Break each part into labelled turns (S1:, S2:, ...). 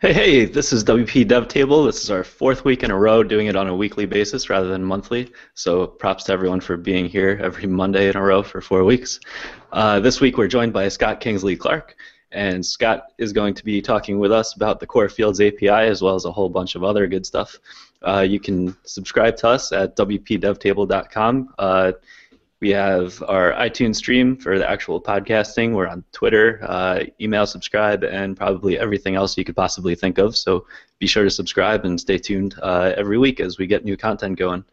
S1: Hey, hey, this is WP Dev Table. This is our fourth week in a row doing it on a weekly basis rather than monthly. So props to everyone for being here every Monday in a row for four weeks. Uh, this week we're joined by Scott Kingsley Clark, and Scott is going to be talking with us about the Core Fields API as well as a whole bunch of other good stuff. Uh, you can subscribe to us at wpdevtable.com. Uh, we have our iTunes stream for the actual podcasting. We're on Twitter, uh, email, subscribe, and probably everything else you could possibly think of. So be sure to subscribe and stay tuned uh, every week as we get new content going.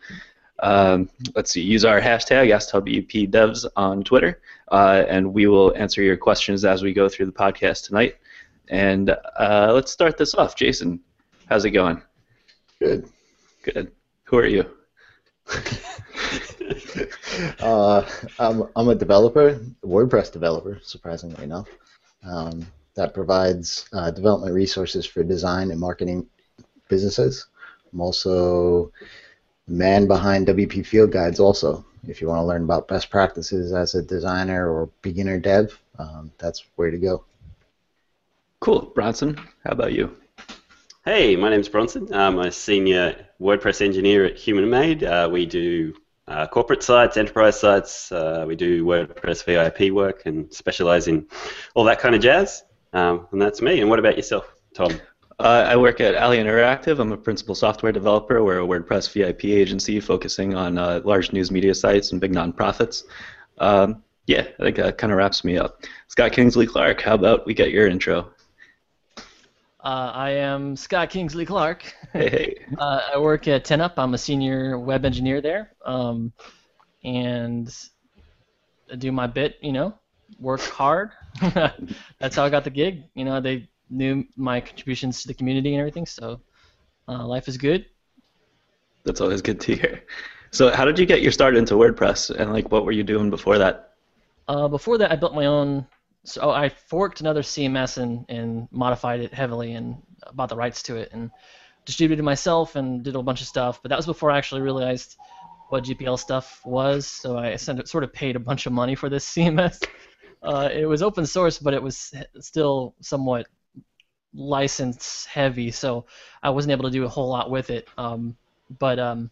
S1: Um, let's see, use our hashtag AskWPDevs on Twitter, uh, and we will answer your questions as we go through the podcast tonight. And uh, let's start this off. Jason, how's it going?
S2: Good.
S1: Good. Who are you?
S2: uh, I'm, I'm a developer, WordPress developer, surprisingly enough, um, that provides uh, development resources for design and marketing businesses. I'm also the man behind WP Field Guides also. If you want to learn about best practices as a designer or beginner dev, um, that's where to go.
S1: Cool. Bronson, how about you?
S3: Hey, my name's Bronson. I'm a senior WordPress engineer at Human Made. Uh, we do uh, corporate sites, enterprise sites. Uh, we do WordPress VIP work and specialize in all that kind of jazz. Um, and that's me. And what about yourself, Tom?
S1: Uh, I work at Alley Interactive. I'm a principal software developer. We're a WordPress VIP agency focusing on uh, large news media sites and big nonprofits. Um, yeah, I think that kind of wraps me up. Scott Kingsley Clark, how about we get your intro?
S4: Uh, I am Scott Kingsley Clark.
S1: Hey, hey.
S4: uh, I work at 10up. I'm a senior web engineer there, um, and I do my bit. You know, work hard. That's how I got the gig. You know, they knew my contributions to the community and everything, so uh, life is good.
S1: That's always good to hear. So, how did you get your start into WordPress, and like, what were you doing before that?
S4: Uh, before that, I built my own so I forked another CMS and, and modified it heavily and bought the rights to it and distributed myself and did a bunch of stuff. But that was before I actually realized what GPL stuff was. So I sort of paid a bunch of money for this CMS. Uh, it was open source, but it was still somewhat license heavy, so I wasn't able to do a whole lot with it. Um, but um,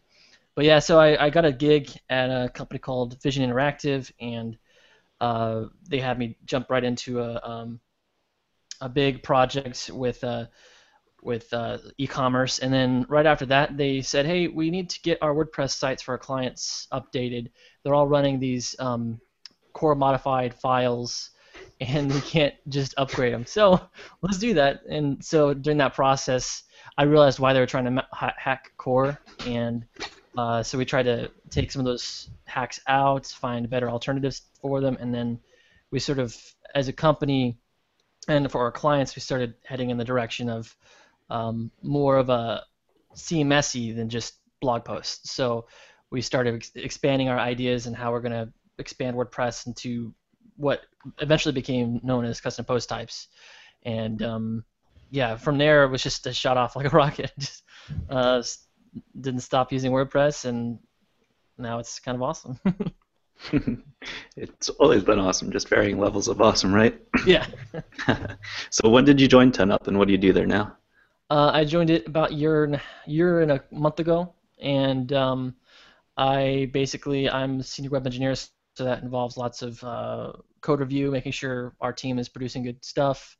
S4: but yeah, so I, I got a gig at a company called Vision Interactive and uh, they had me jump right into a um, a big project with uh, with uh, e-commerce, and then right after that, they said, "Hey, we need to get our WordPress sites for our clients updated. They're all running these um, core modified files." and we can't just upgrade them. So let's do that. And so during that process, I realized why they were trying to hack core, and uh, so we tried to take some of those hacks out, find better alternatives for them, and then we sort of, as a company, and for our clients, we started heading in the direction of um, more of a CMSy than just blog posts. So we started ex- expanding our ideas and how we're going to expand WordPress into what eventually became known as custom post types. And um, yeah, from there it was just a shot off like a rocket. just uh, didn't stop using WordPress, and now it's kind of awesome.
S1: it's always been awesome, just varying levels of awesome, right?
S4: Yeah.
S1: so when did you join 10up, and what do you do there now?
S4: Uh, I joined it about year and year and a month ago, and um, I basically I'm a senior web engineer, so that involves lots of uh, code review, making sure our team is producing good stuff,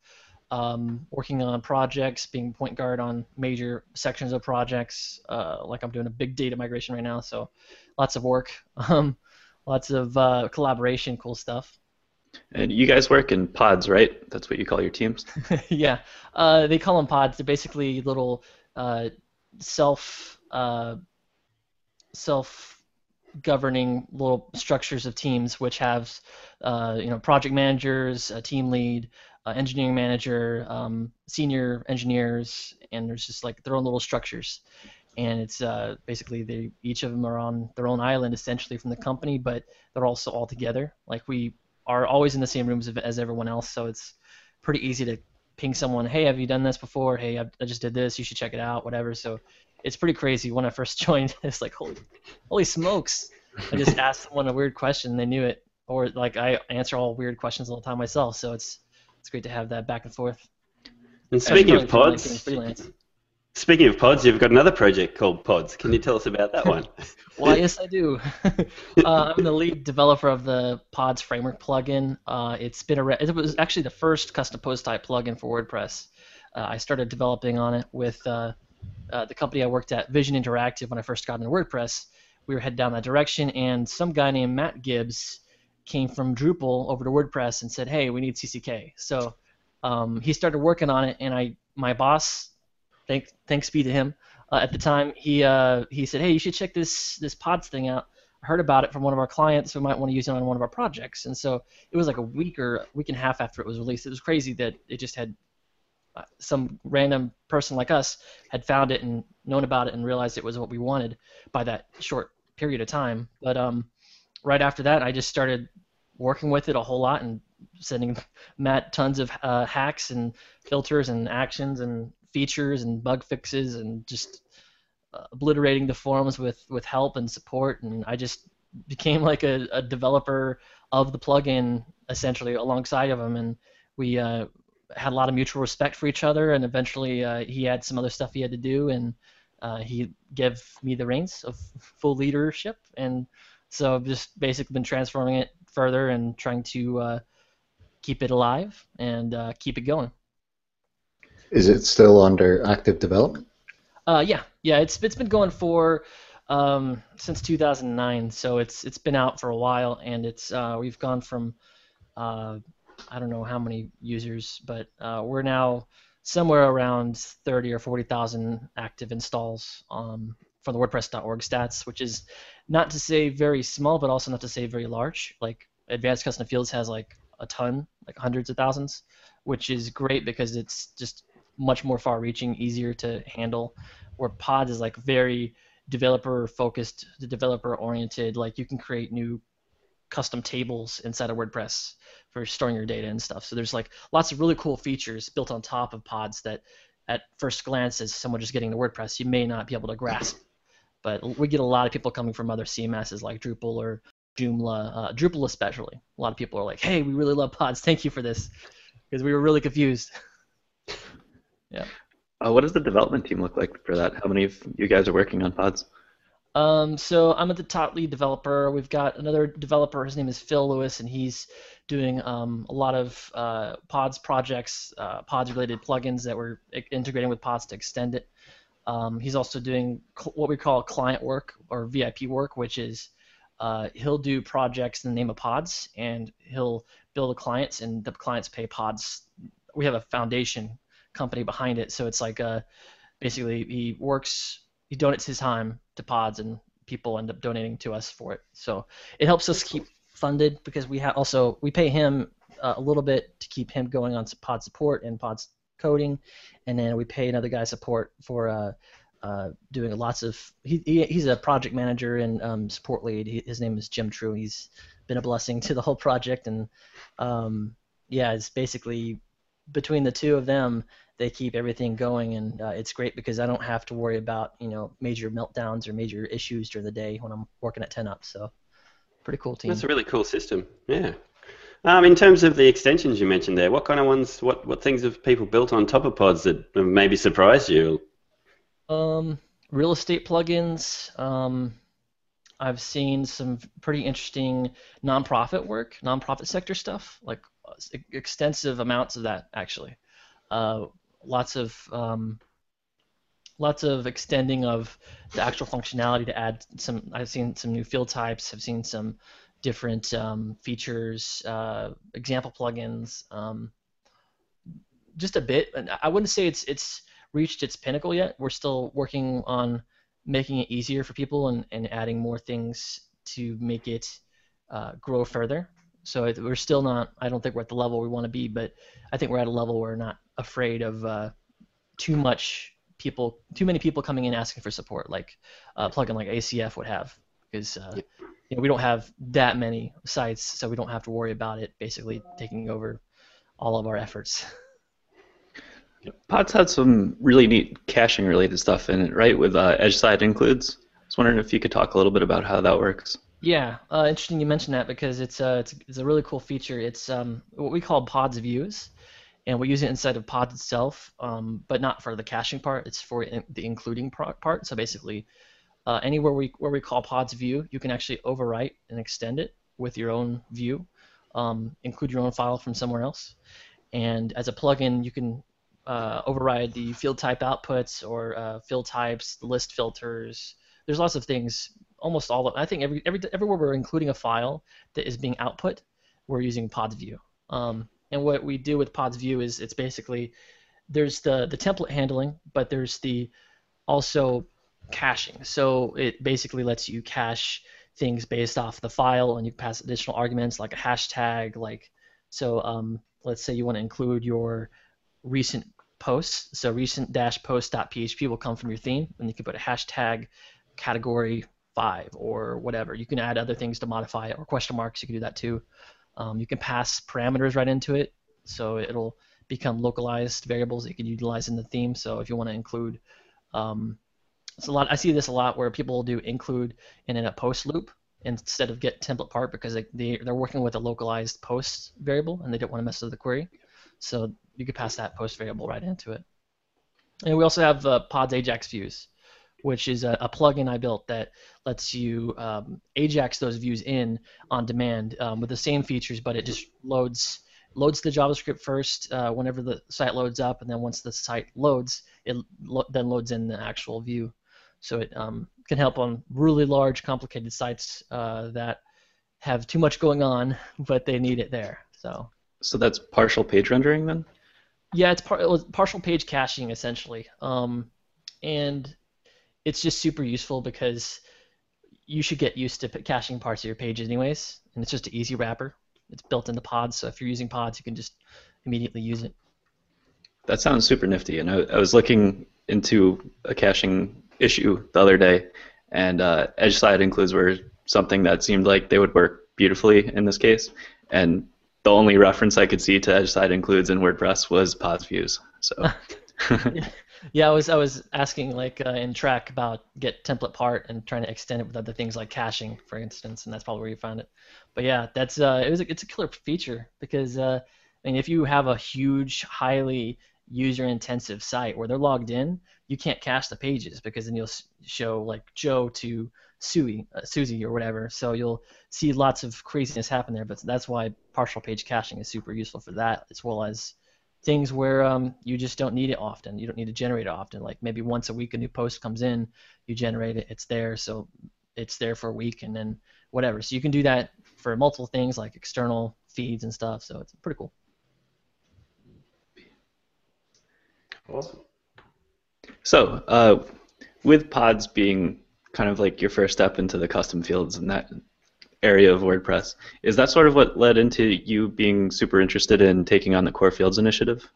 S4: um, working on projects, being point guard on major sections of projects. Uh, like I'm doing a big data migration right now, so lots of work, um, lots of uh, collaboration, cool stuff.
S1: And you guys work in pods, right? That's what you call your teams.
S4: yeah, uh, they call them pods. They're basically little uh, self uh, self governing little structures of teams, which have uh, you know project managers, a team lead, uh, engineering manager, um, senior engineers, and there's just like their own little structures. And it's uh, basically they each of them are on their own island essentially from the company, but they're also all together. Like we are always in the same rooms as everyone else, so it's pretty easy to ping someone, hey, have you done this before? Hey, I just did this. You should check it out. Whatever. So it's pretty crazy. When I first joined, it's like holy, holy smokes! I just asked someone a weird question, and they knew it, or like I answer all weird questions all the time myself. So it's it's great to have that back and forth.
S3: And speaking of pods, speaking of pods, you've got another project called Pods. Can you tell us about that one?
S4: Why, yes, I do. uh, I'm the lead developer of the Pods framework plugin. Uh, it's been a re- it was actually the first custom post type plugin for WordPress. Uh, I started developing on it with uh, uh, the company I worked at, Vision Interactive, when I first got into WordPress. We were heading down that direction, and some guy named Matt Gibbs came from Drupal over to WordPress and said, "Hey, we need CCK." So um, he started working on it, and I, my boss, thank, thanks be to him, uh, at the time, he uh, he said, "Hey, you should check this this Pods thing out." I heard about it from one of our clients. We might want to use it on one of our projects. And so it was like a week or week and a half after it was released. It was crazy that it just had uh, some random person like us had found it and known about it and realized it was what we wanted by that short period of time. But um, right after that, I just started working with it a whole lot and sending Matt tons of uh, hacks and filters and actions and features and bug fixes and just uh, obliterating the forums with, with help and support. And I just became like a, a developer of the plugin essentially alongside of him. And we uh, had a lot of mutual respect for each other. And eventually uh, he had some other stuff he had to do. And uh, he gave me the reins of full leadership. And so I've just basically been transforming it further and trying to uh, keep it alive and uh, keep it going.
S2: Is it still under active development?
S4: Uh, yeah, yeah, it's it's been going for um, since 2009, so it's it's been out for a while, and it's uh, we've gone from uh, I don't know how many users, but uh, we're now somewhere around 30 or 40,000 active installs um, from the WordPress.org stats, which is not to say very small, but also not to say very large. Like Advanced Custom Fields has like a ton, like hundreds of thousands, which is great because it's just much more far-reaching, easier to handle. Where Pods is like very developer-focused, developer-oriented. Like you can create new custom tables inside of WordPress for storing your data and stuff. So there's like lots of really cool features built on top of Pods that, at first glance, as someone just getting to WordPress, you may not be able to grasp. But we get a lot of people coming from other CMSs like Drupal or Joomla, uh, Drupal especially. A lot of people are like, "Hey, we really love Pods. Thank you for this," because we were really confused. yeah.
S1: Uh, what does the development team look like for that? How many of you guys are working on pods?
S4: Um, so I'm at the top lead developer. We've got another developer. His name is Phil Lewis, and he's doing um, a lot of uh, Pods projects, uh, Pods-related plugins that we're integrating with Pods to extend it. Um, he's also doing cl- what we call client work or VIP work, which is uh, he'll do projects in the name of Pods, and he'll build the clients, and the clients pay Pods. We have a foundation company behind it, so it's like uh, basically he works, he donates his time to Pods, and people end up donating to us for it. So it helps us keep funded because we also we pay him uh, a little bit to keep him going on pod support and pods coding, and then we pay another guy support for uh, uh, doing lots of. He, he he's a project manager and um, support lead. He, his name is Jim True. He's been a blessing to the whole project, and um, yeah, it's basically between the two of them they keep everything going, and uh, it's great because I don't have to worry about you know major meltdowns or major issues during the day when I'm working at 10 up. So pretty cool team.
S3: That's a really cool system. Yeah. Um, in terms of the extensions you mentioned there, what kind of ones, what, what things have people built on top of pods that maybe surprised you?
S4: Um, real estate plugins. Um, I've seen some pretty interesting nonprofit work, nonprofit sector stuff, like uh, extensive amounts of that actually. Uh, lots of um, lots of extending of the actual functionality to add some. I've seen some new field types. I've seen some different um, features, uh, example plugins. Um, just a bit. And I wouldn't say it's it's reached its pinnacle yet. We're still working on making it easier for people and, and adding more things to make it uh, grow further. So it, we're still not. I don't think we're at the level we want to be, but I think we're at a level where we're not afraid of uh, too much people, too many people coming in asking for support, like a plugin like ACF would have, because uh, you know, we don't have that many sites, so we don't have to worry about it basically taking over all of our efforts.
S1: Pods had some really neat caching related stuff in it, right? With uh, edge side includes. I was wondering if you could talk a little bit about how that works.
S4: Yeah, uh, interesting you mentioned that because it's a it's, it's a really cool feature. It's um, what we call pods views, and we use it inside of Pods itself, um, but not for the caching part. It's for in, the including part. So basically, uh, anywhere we where we call Pods view, you can actually overwrite and extend it with your own view, um, include your own file from somewhere else, and as a plugin, you can uh, override the field type outputs or uh, field types, list filters. There's lots of things. Almost all of I think every, every everywhere we're including a file that is being output, we're using Pods view. Um, and what we do with Pods View is it's basically there's the the template handling, but there's the also caching. So it basically lets you cache things based off the file, and you pass additional arguments like a hashtag. Like so, um, let's say you want to include your recent posts. So recent-post.php will come from your theme, and you can put a hashtag category five or whatever. You can add other things to modify it, or question marks. You can do that too. Um, you can pass parameters right into it, so it'll become localized variables that you can utilize in the theme. So if you want to include, um, it's a lot. I see this a lot where people will do include in a post loop instead of get template part because they, they they're working with a localized post variable and they don't want to mess with the query. So you could pass that post variable right into it. And we also have uh, Pods Ajax views which is a, a plugin I built that lets you um, Ajax those views in on demand um, with the same features, but it just loads loads the JavaScript first uh, whenever the site loads up, and then once the site loads, it lo- then loads in the actual view. So it um, can help on really large, complicated sites uh, that have too much going on, but they need it there. So.
S1: So that's partial page rendering then.
S4: Yeah, it's par- partial page caching essentially, um, and it's just super useful because you should get used to caching parts of your page anyways, and it's just an easy wrapper. It's built into pods, so if you're using pods, you can just immediately use it.
S1: That sounds super nifty, and I, I was looking into a caching issue the other day, and uh, edge side includes were something that seemed like they would work beautifully in this case, and the only reference I could see to edge side includes in WordPress was pods views. So.
S4: Yeah, I was I was asking like uh, in Trac about get template part and trying to extend it with other things like caching, for instance, and that's probably where you found it. But yeah, that's uh, it was a, it's a killer feature because uh, I mean if you have a huge, highly user-intensive site where they're logged in, you can't cache the pages because then you'll show like Joe to Susie, uh, Susie or whatever. So you'll see lots of craziness happen there. But that's why partial page caching is super useful for that, as well as things where um, you just don't need it often. You don't need to generate it often. Like maybe once a week a new post comes in, you generate it, it's there, so it's there for a week, and then whatever. So you can do that for multiple things like external feeds and stuff. So it's pretty cool.
S3: Awesome.
S1: So uh, with pods being kind of like your first step into the custom fields and that area of WordPress. Is that sort of what led into you being super interested in taking on the Core Fields initiative?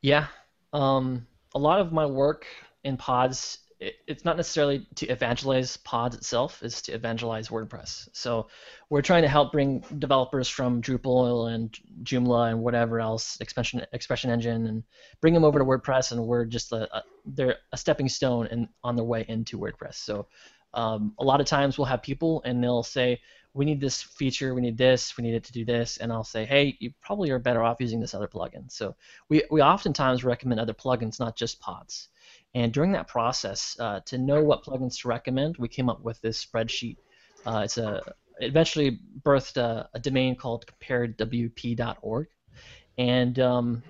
S4: Yeah. Um, a lot of my work in pods, it, it's not necessarily to evangelize pods itself, it's to evangelize WordPress. So we're trying to help bring developers from Drupal and Joomla and whatever else, expression, expression engine, and bring them over to WordPress, and we're just a, a they're a stepping stone and on their way into WordPress. So um, a lot of times we'll have people and they'll say, we need this feature, we need this, we need it to do this, and I'll say, hey, you probably are better off using this other plugin. So we, we oftentimes recommend other plugins, not just pods. And during that process, uh, to know what plugins to recommend, we came up with this spreadsheet. Uh, it's a it eventually birthed a, a domain called comparedwp.org, and um,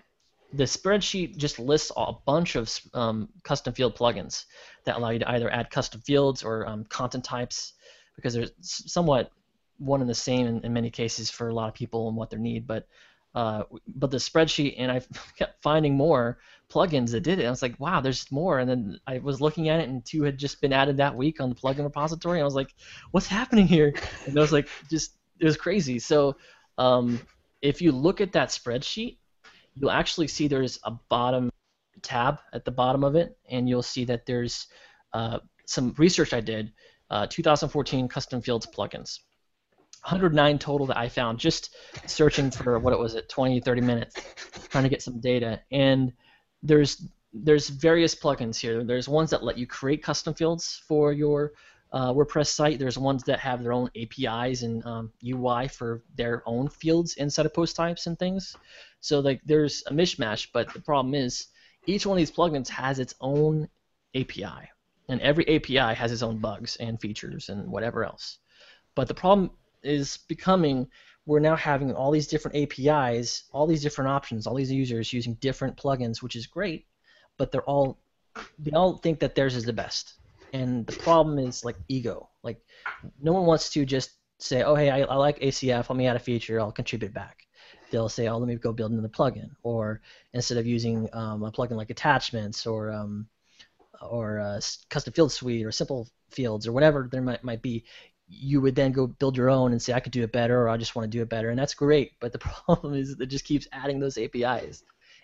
S4: the spreadsheet just lists a bunch of um, custom field plugins that allow you to either add custom fields or um, content types because they're somewhat one and the same in, in many cases for a lot of people and what they need. But uh, but the spreadsheet, and I kept finding more plugins that did it. I was like, wow, there's more. And then I was looking at it, and two had just been added that week on the plugin repository. And I was like, what's happening here? And I was like, just it was crazy. So um, if you look at that spreadsheet, you'll actually see there's a bottom tab at the bottom of it, and you'll see that there's uh, some research I did, uh, 2014 custom fields plugins. 109 total that I found just searching for what it was at 20, 30 minutes, trying to get some data. And there's there's various plugins here. There's ones that let you create custom fields for your uh, WordPress site. There's ones that have their own APIs and um, UI for their own fields inside of post types and things. So like there's a mishmash, but the problem is each one of these plugins has its own API, and every API has its own bugs and features and whatever else. But the problem is becoming we're now having all these different APIs, all these different options, all these users using different plugins, which is great, but they're all they all think that theirs is the best. And the problem is like ego. Like no one wants to just say, oh hey, I, I like ACF, let me add a feature, I'll contribute back. They'll say, oh let me go build another plugin, or instead of using um, a plugin like attachments or um, or uh, custom field suite or simple fields or whatever there might, might be, you would then go build your own and say I could do it better or I just want to do it better, and that's great. But the problem is it just keeps adding those APIs,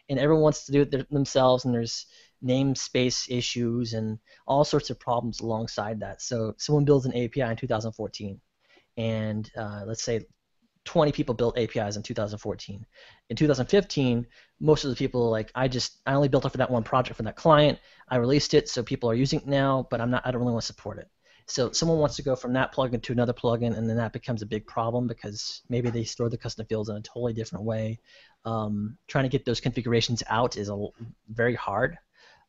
S4: and everyone wants to do it themselves, and there's namespace issues and all sorts of problems alongside that. So someone builds an API in 2014, and uh, let's say 20 people built APIs in 2014. In 2015, most of the people like I just I only built it for that one project for that client. I released it, so people are using it now, but I'm not I don't really want to support it. So someone wants to go from that plugin to another plugin, and then that becomes a big problem because maybe they store the custom fields in a totally different way. Um, trying to get those configurations out is a, very hard.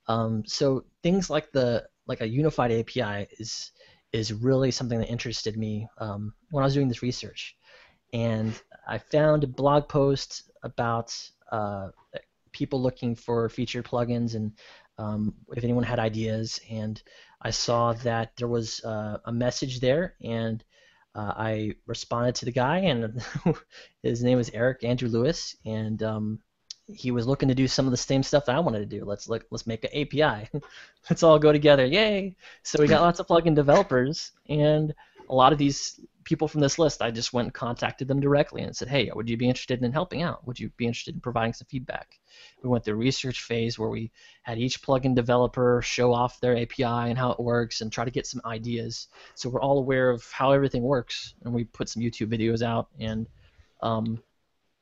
S4: Um, so things like the like a unified API is is really something that interested me um, when I was doing this research, and I found a blog post about uh, people looking for featured plugins and um, if anyone had ideas and I saw that there was uh, a message there, and uh, I responded to the guy, and his name was Eric Andrew Lewis, and um, he was looking to do some of the same stuff that I wanted to do. Let's look, let's make an API. let's all go together, yay! So we got lots of plugin developers, and a lot of these people from this list, I just went and contacted them directly and said, hey, would you be interested in helping out? Would you be interested in providing some feedback? We went through research phase where we had each plugin developer show off their API and how it works and try to get some ideas. So we're all aware of how everything works, and we put some YouTube videos out and um,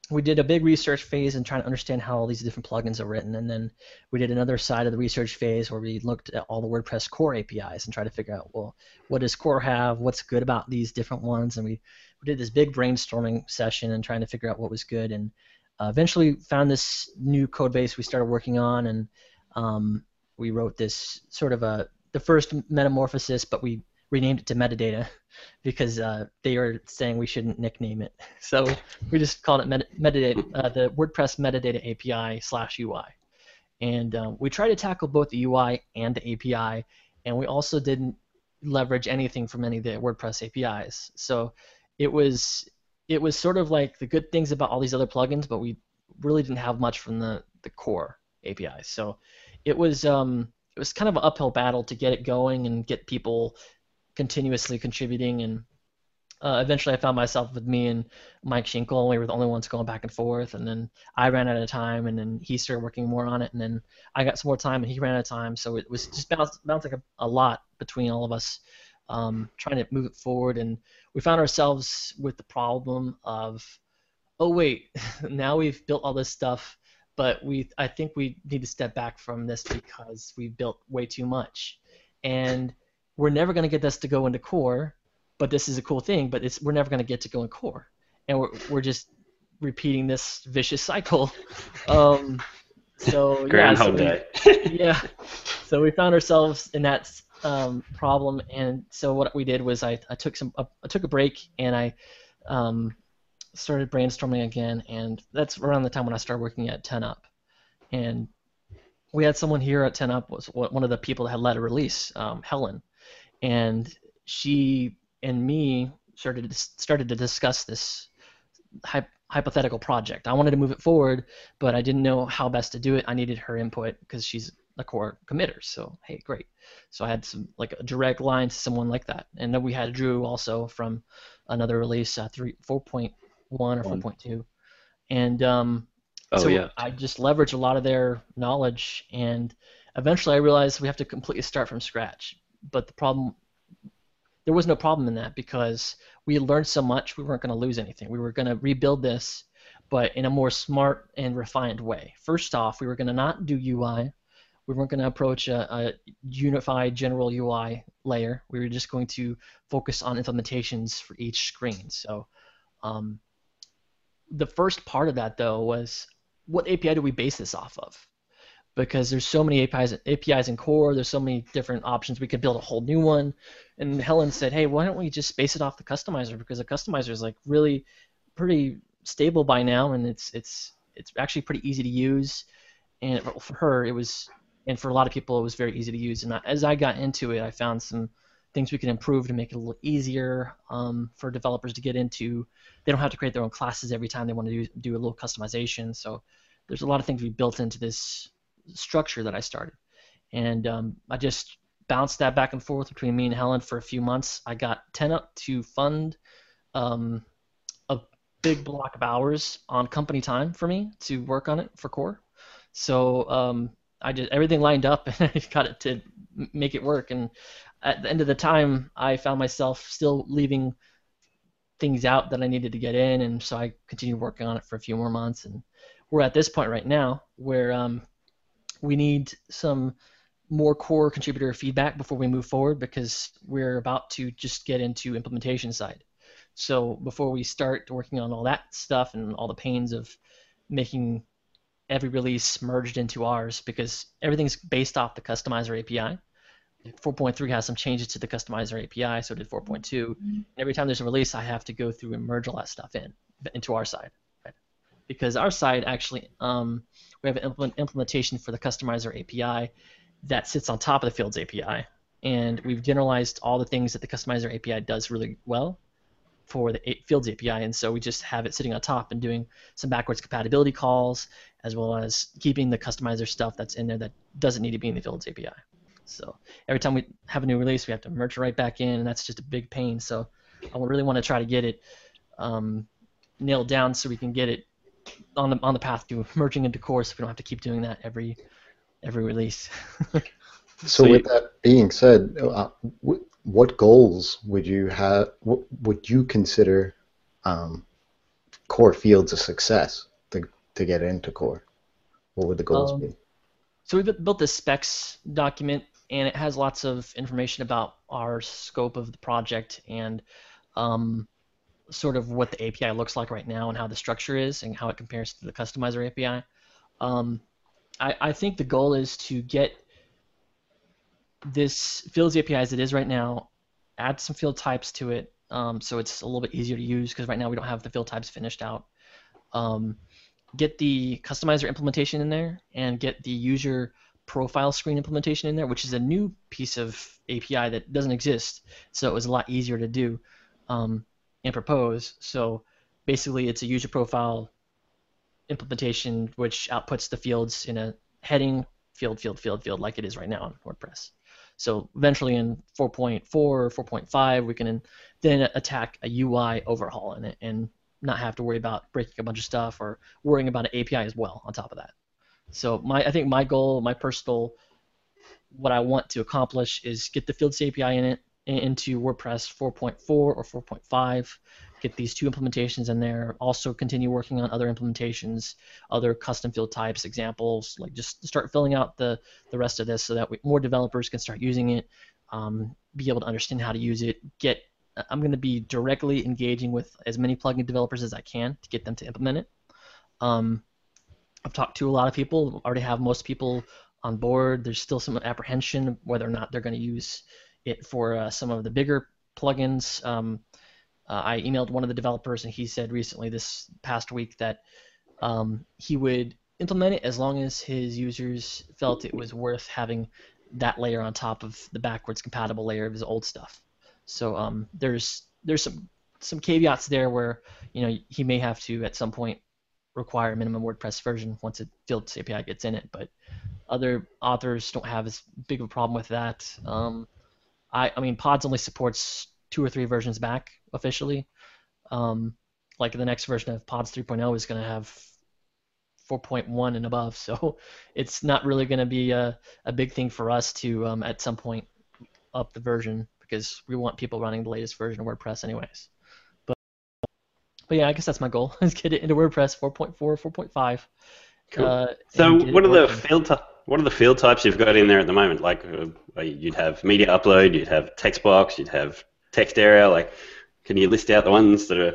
S4: we did a big research phase and trying to understand how all these different plugins are written, and then we did another side of the research phase where we looked at all the WordPress core APIs and tried to figure out, well, what does core have? What's good about these different ones? And we, we did this big brainstorming session and trying to figure out what was good, and uh, eventually found this new code base we started working on, and um, we wrote this sort of a the first metamorphosis, but we renamed it to metadata because uh, they are saying we shouldn't nickname it. So we just called it met- metadata, uh, the WordPress metadata API slash UI. And um, we tried to tackle both the UI and the API, and we also didn't leverage anything from any of the WordPress APIs. So it was it was sort of like the good things about all these other plugins, but we really didn't have much from the, the core APIs. So it was um, it was kind of an uphill battle to get it going and get people continuously contributing and uh, eventually I found myself with me and Mike Schinkel, we were the only ones going back and forth. And then I ran out of time, and then he started working more on it, and then I got some more time, and he ran out of time. So it was just bounced, bouncing a, a lot between all of us, um, trying to move it forward. And we found ourselves with the problem of, oh wait, now we've built all this stuff, but we I think we need to step back from this because we built way too much, and we're never going to get this to go into core, but this is a cool thing, but it's we're never going to get to go in core, and we're we're just repeating this vicious cycle. Um, so
S3: Groundhog
S4: yeah,
S3: so
S4: Day. yeah. So we found ourselves in that um, problem, and so what we did was I, I took some I took a break and I um, started brainstorming again, and that's around the time when I started working at 10up, and we had someone here at 10up was one of the people that had led a release, um, Helen, and she and me started to, started to discuss this hypothetical project. I wanted to move it forward, but I didn't know how best to do it. I needed her input because she's a core committer. So hey, great. So I had some like a direct line to someone like that, and then we had Drew also from another release, uh, three four point one or four point two, and um,
S1: oh,
S4: so
S1: yeah.
S4: I just leveraged a lot of their knowledge, and eventually I realized we have to completely start from scratch but the problem there was no problem in that because we learned so much we weren't going to lose anything. We were going to rebuild this, but in a more smart and refined way. First off, we were going to not do UI. we weren't going to approach a, a, unified general UI layer. We were just going to focus on implementations for each screen. So um, the first part of that, though, was what API do we base this off of? Because there's so many APIs, APIs in core, there's so many different options. We could build a whole new one. And Helen said, hey, why don't we just base it off the customizer? Because the customizer is like really pretty stable by now, and it's it's it's actually pretty easy to use. And for her, it was and for a lot of people, it was very easy to use. And as I got into it, I found some things we could improve to make it a little easier um, for developers to get into. They don't have to create their own classes every time they want to do, do a little customization. So there's a lot of things we built into this structure that I started. And um, I just bounced that back and forth between me and Helen for a few months. I got 10 up to fund um, a big block of hours on company time for me to work on it for core. So um, I just everything lined up and I got it to make it work. And at the end of the time, I found myself still leaving things out that I needed to get in, and so I continued working on it for a few more months. And we're at this point right now where um, we need some more core contributor feedback before we move forward because we're about to just get into implementation side. So before we start working on all that stuff and all the pains of making every release merged into ours because everything's based off the customizer API. 4.3 has some changes to the customizer API, so did 4.2. Mm-hmm. Every time there's a release, I have to go through and merge all that stuff in into our side? Because our side actually um, we have an implement, implementation for the customizer API that sits on top of the Fields API, and we've generalized all the things that the customizer API does really well for the Fields API, and so we just have it sitting on top and doing some backwards compatibility calls, as well as keeping the customizer stuff that's in there that doesn't need to be in the Fields API. So every time we have a new release, we have to merge right back in, and that's just a big pain. So I really want to try to get it um, nailed down so we can get it on the on the path to merging into core, so we don't have to keep doing that every every release.
S2: so, so, with you, that being said, uh, what goals would you have? What would you consider um, core fields a success to to get into core? What would the goals um, be?
S4: So we built this specs document, and it has lots of information about our scope of the project and um, sort of what the API looks like right now and how the structure is and how it compares to the customizer API. Um, I, I think the goal is to get this fields API as it is right now, add some field types to it, um, so it's a little bit easier to use because right now we don't have the field types finished out. Um, get the customizer implementation in there, and get the user profile screen implementation in there, which is a new piece of API that doesn't exist. So it was a lot easier to do um, and propose. So basically, it's a user profile implementation which outputs the fields in a heading field, field, field, field, like it is right now on WordPress. So eventually in 4.4 or 4.5, we can then attack a UI overhaul in it and not have to worry about breaking a bunch of stuff or worrying about an API as well on top of that. So my I think my goal, my personal, what I want to accomplish is get the Fields API in it into WordPress 4.4 or 4.5 get these two implementations in there. Also continue working on other implementations, other custom field types, examples. Like just start filling out the the rest of this so that we, more developers can start using it, um, be able to understand how to use it. Get I'm going to be directly engaging with as many plugin developers as I can to get them to implement it. Um, I've talked to a lot of people. Already have most people on board. There's still some apprehension whether or not they're going to use it for uh, some of the bigger plugins. Um, uh, I emailed one of the developers, and he said recently, this past week, that um, he would implement it as long as his users felt it was worth having that layer on top of the backwards compatible layer of his old stuff. So um, there's there's some some caveats there where you know he may have to at some point require a minimum WordPress version once a Fields API gets in it, but other authors don't have as big of a problem with that. Um, I, I mean, Pods only supports two or three versions back officially. Um, like the next version of Pods 3.0 is going to have 4.1 and above, so it's not really going to be a, a big thing for us to um, at some point up the version because we want people running the latest version of WordPress anyways. But but yeah, I guess that's my goal is get it into WordPress 4.4, 4.5.
S3: Cool. Uh, so what are the field what are the field types you've got in there at the moment? Like uh, you'd have media upload, you'd have text box, you'd have text area. Like, can you list out the ones that are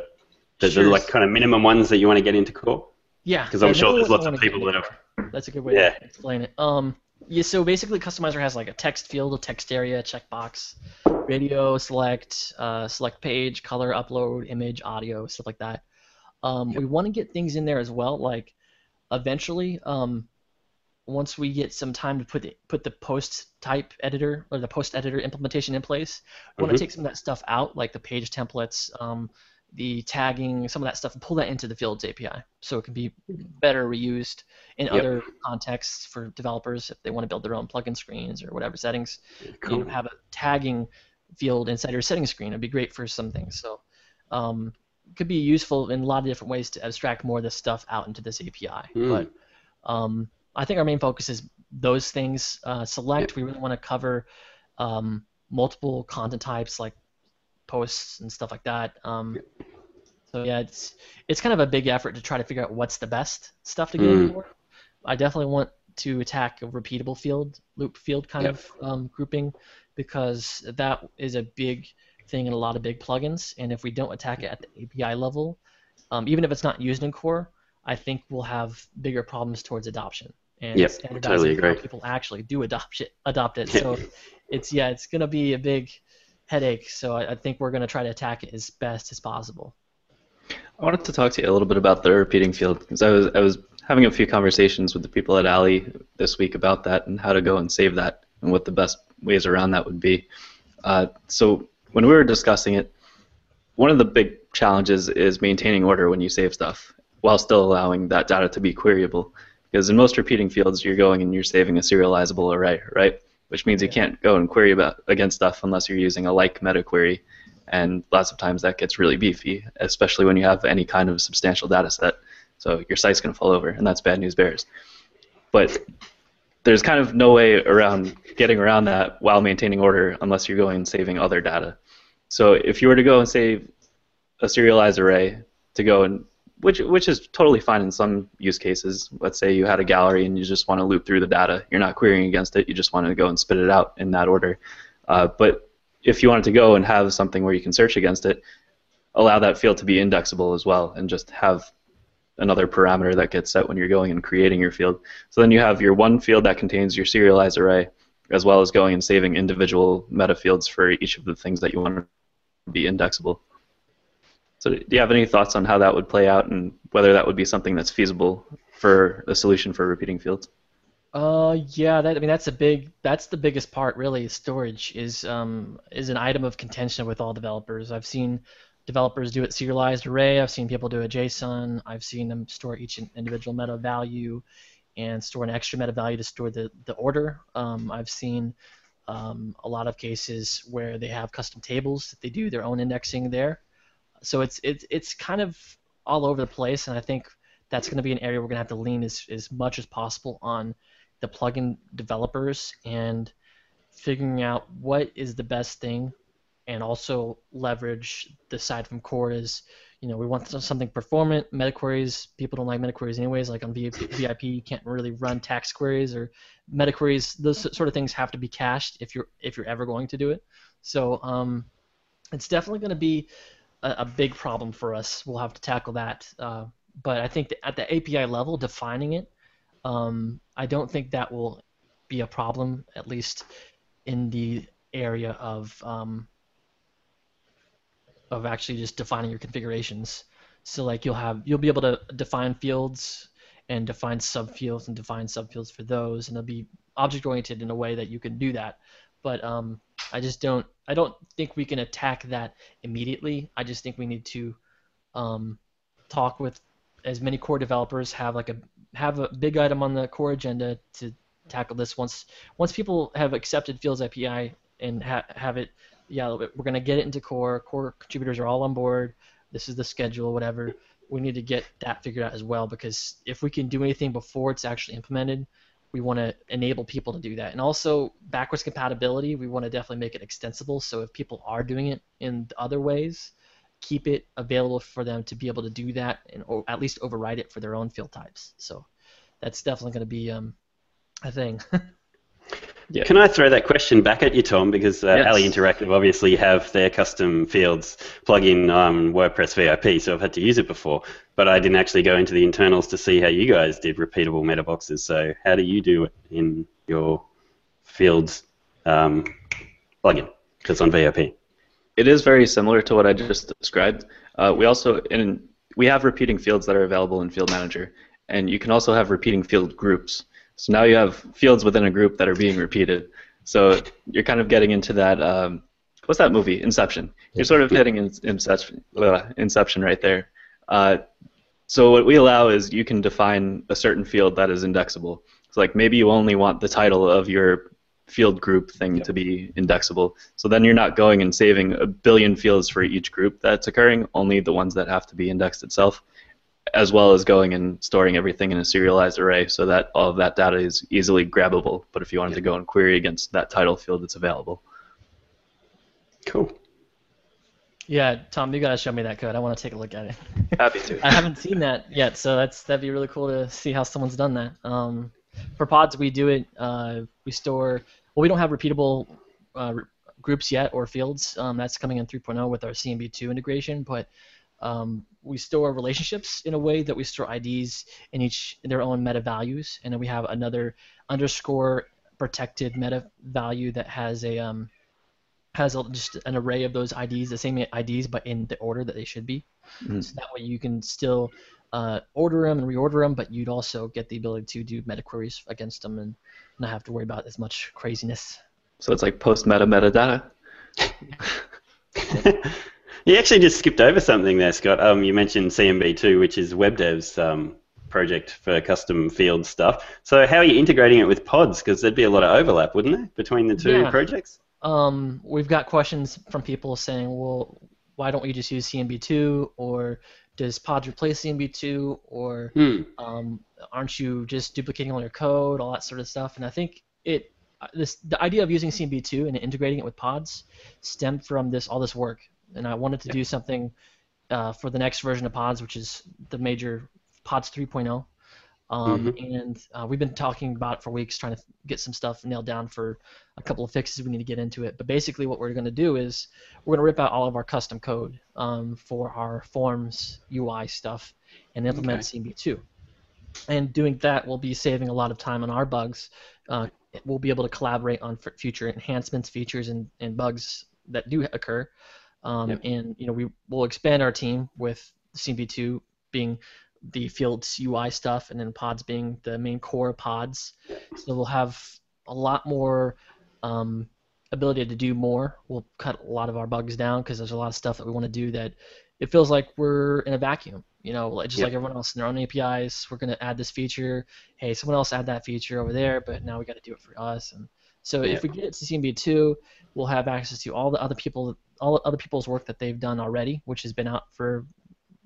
S3: the,
S4: Sure.
S3: like kind of minimum ones that you want to get into core?
S4: Yeah,
S3: Because I'm sure there's lots of people that have.
S4: That's a good way
S3: Yeah.
S4: to explain it. Um, yeah, so basically, Customizer has like a text field, a text area, checkbox, radio, select, uh, select page, color, upload, image, audio, stuff like that. Um, We want to get things in there as well. Like, eventually, um, once we get some time to put the, put the post type editor or the post editor implementation in place, we want to take some of that stuff out, like the page templates, um, the tagging, some of that stuff, and pull that into the Fields API, so it can be better reused in
S3: Yep.
S4: other contexts for developers if they want to build their own plugin screens or whatever settings.
S3: Cool.
S4: You know, have a tagging field inside your setting screen. It'd be great for some things. So, um, it could be useful in a lot of different ways to abstract more of this stuff out into this API.
S3: Hmm.
S4: But um, I think our main focus is those things. Uh, select, we really want to cover um, multiple content types like posts and stuff like that. Um, so yeah, it's it's kind of a big effort to try to figure out what's the best stuff to go
S3: Mm.
S4: for. I definitely want to attack a repeatable field, loop field kind
S3: Yep.
S4: of um, grouping, because that is a big thing in a lot of big plugins. And if we don't attack it at the API level, um, even if it's not used in core, I think we'll have bigger problems towards adoption and
S3: Yep,
S4: standardizing
S3: totally
S4: how
S3: agree.
S4: people actually do adopt it. Adopt it. So it's yeah, it's gonna be a big headache. So I, I think we're gonna try to attack it as best as possible.
S1: I wanted to talk to you a little bit about the repeating field because I was I was having a few conversations with the people at Alley this week about that and how to go and save that and what the best ways around that would be. Uh, so when we were discussing it, one of the big challenges is maintaining order when you save stuff while still allowing that data to be queryable. Because in most repeating fields, you're going and you're saving a serializable array, right? Which means you can't go and query about against stuff unless you're using a like meta query and lots of times that gets really beefy, especially when you have any kind of substantial data set. So your site's going to fall over, and that's bad news bears. But there's kind of no way around getting around that while maintaining order unless you're going and saving other data. So if you were to go and save a serialized array to go and which which is totally fine in some use cases. Let's say you had a gallery and you just want to loop through the data. You're not querying against it. You just want to go and spit it out in that order. Uh, but if you wanted to go and have something where you can search against it, allow that field to be indexable as well, and just have another parameter that gets set when you're going and creating your field. So then you have your one field that contains your serialized array, as well as going and saving individual meta fields for each of the things that you want to be indexable. So do you have any thoughts on how that would play out and whether that would be something that's feasible for a solution for repeating fields?
S4: Uh, yeah, that I mean that's a big that's the biggest part really. Storage is um is an item of contention with all developers. I've seen developers do it serialized array. I've seen people do a JSON. I've seen them store each individual meta value and store an extra meta value to store the the order. Um, I've seen um, a lot of cases where they have custom tables that they do their own indexing there. So it's it's it's kind of all over the place, and I think that's going to be an area we're going to have to lean as, as much as possible on the plugin developers and figuring out what is the best thing and also leverage the side from core is you know we want something performant. Meta queries people don't like meta queries anyways like on VIP, you can't really run tax queries or meta queries those sort of things have to be cached if you're if you're ever going to do it. So um, it's definitely going to be a, a big problem for us we'll have to tackle that uh, but I think at the API level defining it um, I don't think that will be a problem, at least in the area of um, of actually just defining your configurations. So like you'll have you'll be able to define fields and define subfields and define subfields for those, and they'll be object oriented in a way that you can do that. But um, I just don't I don't think we can attack that immediately. I just think we need to um, talk with as many core developers have like a have a big item on the core agenda to tackle this. Once once people have accepted Fields API and ha- have it yeah we're to get it into core core contributors are all on board. This is the schedule whatever. We need to get that figured out as well because if we can do anything before it's actually implemented we want to enable people to do that and also backwards compatibility we want to definitely make it extensible so if people are doing it in other ways keep it available for them to be able to do that and or at least override it for their own field types. So that's definitely going to be um, a thing.
S1: Yeah.
S3: Can I throw that question back at you, Tom? Because uh,
S1: Yes.
S3: Alley Interactive obviously have their custom fields plug in um, WordPress VIP, so I've had to use it before. But I didn't actually go into the internals to see how you guys did repeatable meta boxes. So how do you do it in your fields um, plugin that's on VIP?
S1: It is very similar to what I just described. Uh, we also in we have repeating fields that are available in Fieldmanager, and you can also have repeating field groups. So now you have fields within a group that are being repeated. So you're kind of getting into that. Um, what's that movie? Inception. You're sort of hitting in, Inception, uh, Inception right there. Uh, so what we allow is you can define a certain field that is indexable. So like maybe you only want the title of your field group thing to be indexable. So then you're not going and saving a billion fields for each group that's occurring, only the ones that have to be indexed itself, as well as going and storing everything in a serialized array so that all of that data is easily grabbable. But if you wanted to go and query against that title field, it's available.
S3: Cool.
S4: yeah, Tom, you gotta show me that code. I want to take a look at it.
S1: Happy to.
S4: I haven't seen that yet, so that's that'd be really cool to see how someone's done that. Um, for pods, we do it. Uh, we store. Well, we don't have repeatable uh, re- groups yet or fields. Um, that's coming in 3.0 with our CMB2 integration, but um, we store relationships in a way that we store IDs in each in their own meta values, and then we have another underscore protected meta value that has a um, has a, just an array of those IDs, the same IDs, but in the order that they should be.
S1: Mhm.
S4: So that way you can still uh, order them and reorder them, but you'd also get the ability to do meta queries against them and not have to worry about as much craziness.
S1: So it's like post meta metadata.
S3: You actually just skipped over something there, Scott. Um, you mentioned CMB2, which is WebDev's um, project for custom field stuff. So how are you integrating it with pods? Because there'd be a lot of overlap, wouldn't there, between the two
S4: Yeah.
S3: projects?
S4: Um, we've got questions from people saying, well, why don't we just use CMB2 or does pods replace CMB2 or
S3: Hmm.
S4: um, aren't you just duplicating all your code, all that sort of stuff? And I think it uh, this the idea of using CMB2 and integrating it with pods stemmed from this all this work, and I wanted to do something uh, for the next version of pods, which is the major pods 3.0. Um, And uh, we've been talking about it for weeks, trying to get some stuff nailed down for a couple of fixes. We need to get into it. But basically, what we're going to do is we're going to rip out all of our custom code um, for our forms UI stuff and implement CMB2. And doing that, we'll be saving a lot of time on our bugs. Uh, we'll be able to collaborate on future enhancements, features, and, and bugs that do occur. Um,
S3: Yep.
S4: And you know, we will expand our team with CMB2 being the field's UI stuff, and then pods being the main core pods. So we'll have a lot more um, ability to do more. We'll cut a lot of our bugs down because there's a lot of stuff that we want to do that it feels like we're in a vacuum. You know, just
S3: Yep.
S4: like everyone else in their own APIs, we're going to add this feature. Hey, someone else add that feature over there, but now we got to do it for us. And so
S3: Yep.
S4: if we get to CMB2, we'll have access to all the other people, all the other people's work that they've done already, which has been out for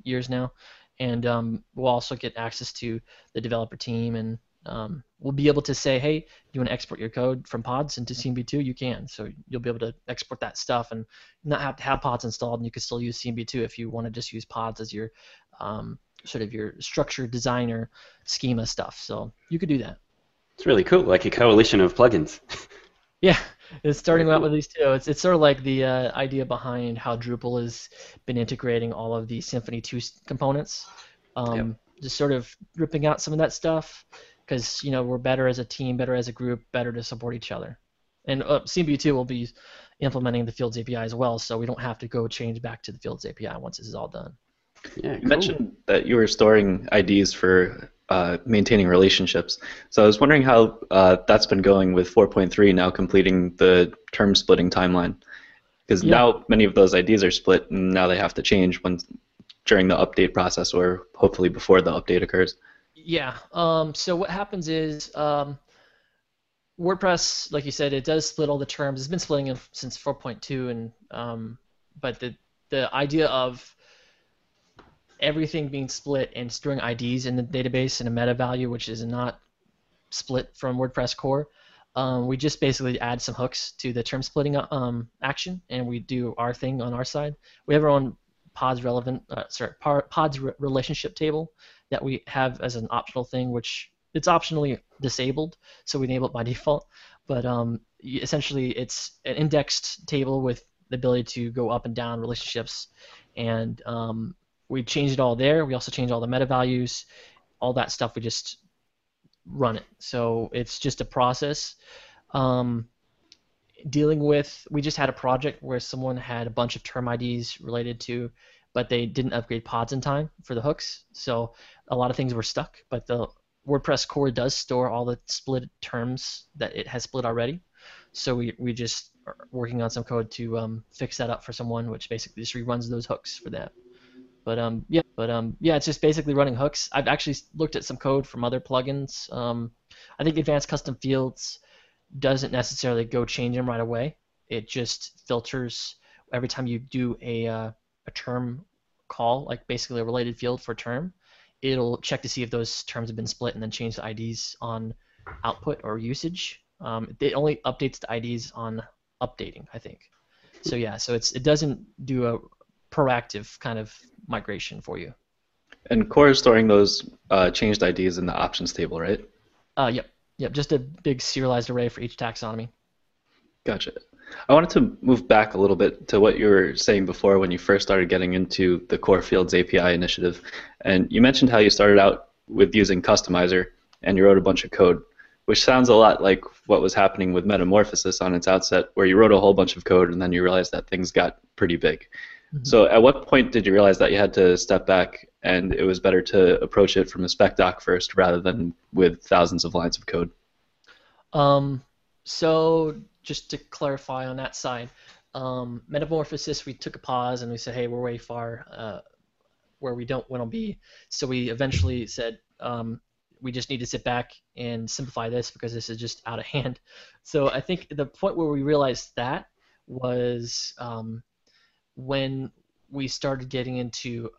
S4: years now, and um, we'll also get access to the developer team, and um, we'll be able to say, hey, you want to export your code from pods into CMB2? You can. So you'll be able to export that stuff and not have to have pods installed, and you can still use CMB2 if you want to just use pods as your um, sort of your structure designer schema stuff. So you could do that.
S3: It's really cool, like a coalition of plugins.
S4: Yeah, it's starting
S3: Very
S4: out with these two. It's it's sort of like the uh, idea behind how Drupal has been integrating all of the Symfony 2 components. Um, Just sort of ripping out some of that stuff because you know we're better as a team, better as a group, better to support each other. And uh, CMB2 will be implementing the Fields API as well, so we don't have to go change back to the Fields API once this is all done.
S3: Yeah,
S1: You
S3: cool.
S1: mentioned that you were storing IDs for uh, maintaining relationships. So I was wondering how uh, that's been going with 4.3 now completing the term splitting timeline. Because
S4: Yeah.
S1: now many of those IDs are split, and now they have to change when during the update process, or hopefully before the update occurs.
S4: Yeah. Um, so what happens is um, WordPress, like you said, it does split all the terms. It's been splitting since 4.2, and um, but the the idea of everything being split and storing IDs in the database in a meta value, which is not split from WordPress core. Um, we just basically add some hooks to the term splitting um, action, and we do our thing on our side. We have our own pods relevant, uh, sorry, pods re- relationship table that we have as an optional thing, which it's optionally disabled, so we enable it by default. But um, essentially, it's an indexed table with the ability to go up and down relationships, and um, we changed it all there. We also changed all the meta values, all that stuff. We just run it. So it's just a process. Um, dealing with, we just had a project where someone had a bunch of term IDs related to, but they didn't upgrade pods in time for the hooks. So a lot of things were stuck, but the WordPress core does store all the split terms that it has split already. So we, we just are working on some code to um, fix that up for someone, which basically just reruns those hooks for that. But um, yeah, but um, yeah, it's just basically running hooks. I've actually looked at some code from other plugins. Um, I think Advanced Custom Fields doesn't necessarily go change them right away. It just filters every time you do a uh, a term call, like basically a related field for term. It'll check to see if those terms have been split and then change the IDs on output or usage. Um, it only updates the IDs on updating, I think. So yeah, so it's it doesn't do a proactive kind of migration for you.
S1: And core is storing those uh, changed IDs in the options table, right?
S4: Uh, yep, yep, just a big serialized array for each taxonomy.
S1: Gotcha. I wanted to move back a little bit to what you were saying before when you first started getting into the Core Fields API initiative. And you mentioned how you started out with using Customizer and you wrote a bunch of code, which sounds a lot like what was happening with Metamorphosis on its outset, where you wrote a whole bunch of code and then you realized that things got pretty big. Mm-hmm. So, at what point did you realize that you had to step back and it was better to approach it from a spec doc first rather than with thousands of lines of code?
S4: Um, so, just to clarify on that side, um, Metamorphosis, we took a pause and we said, hey, we're way far uh, where we don't want to be. So, we eventually said, um, we just need to sit back and simplify this because this is just out of hand. So, I think the point where we realized that was um, when we started getting into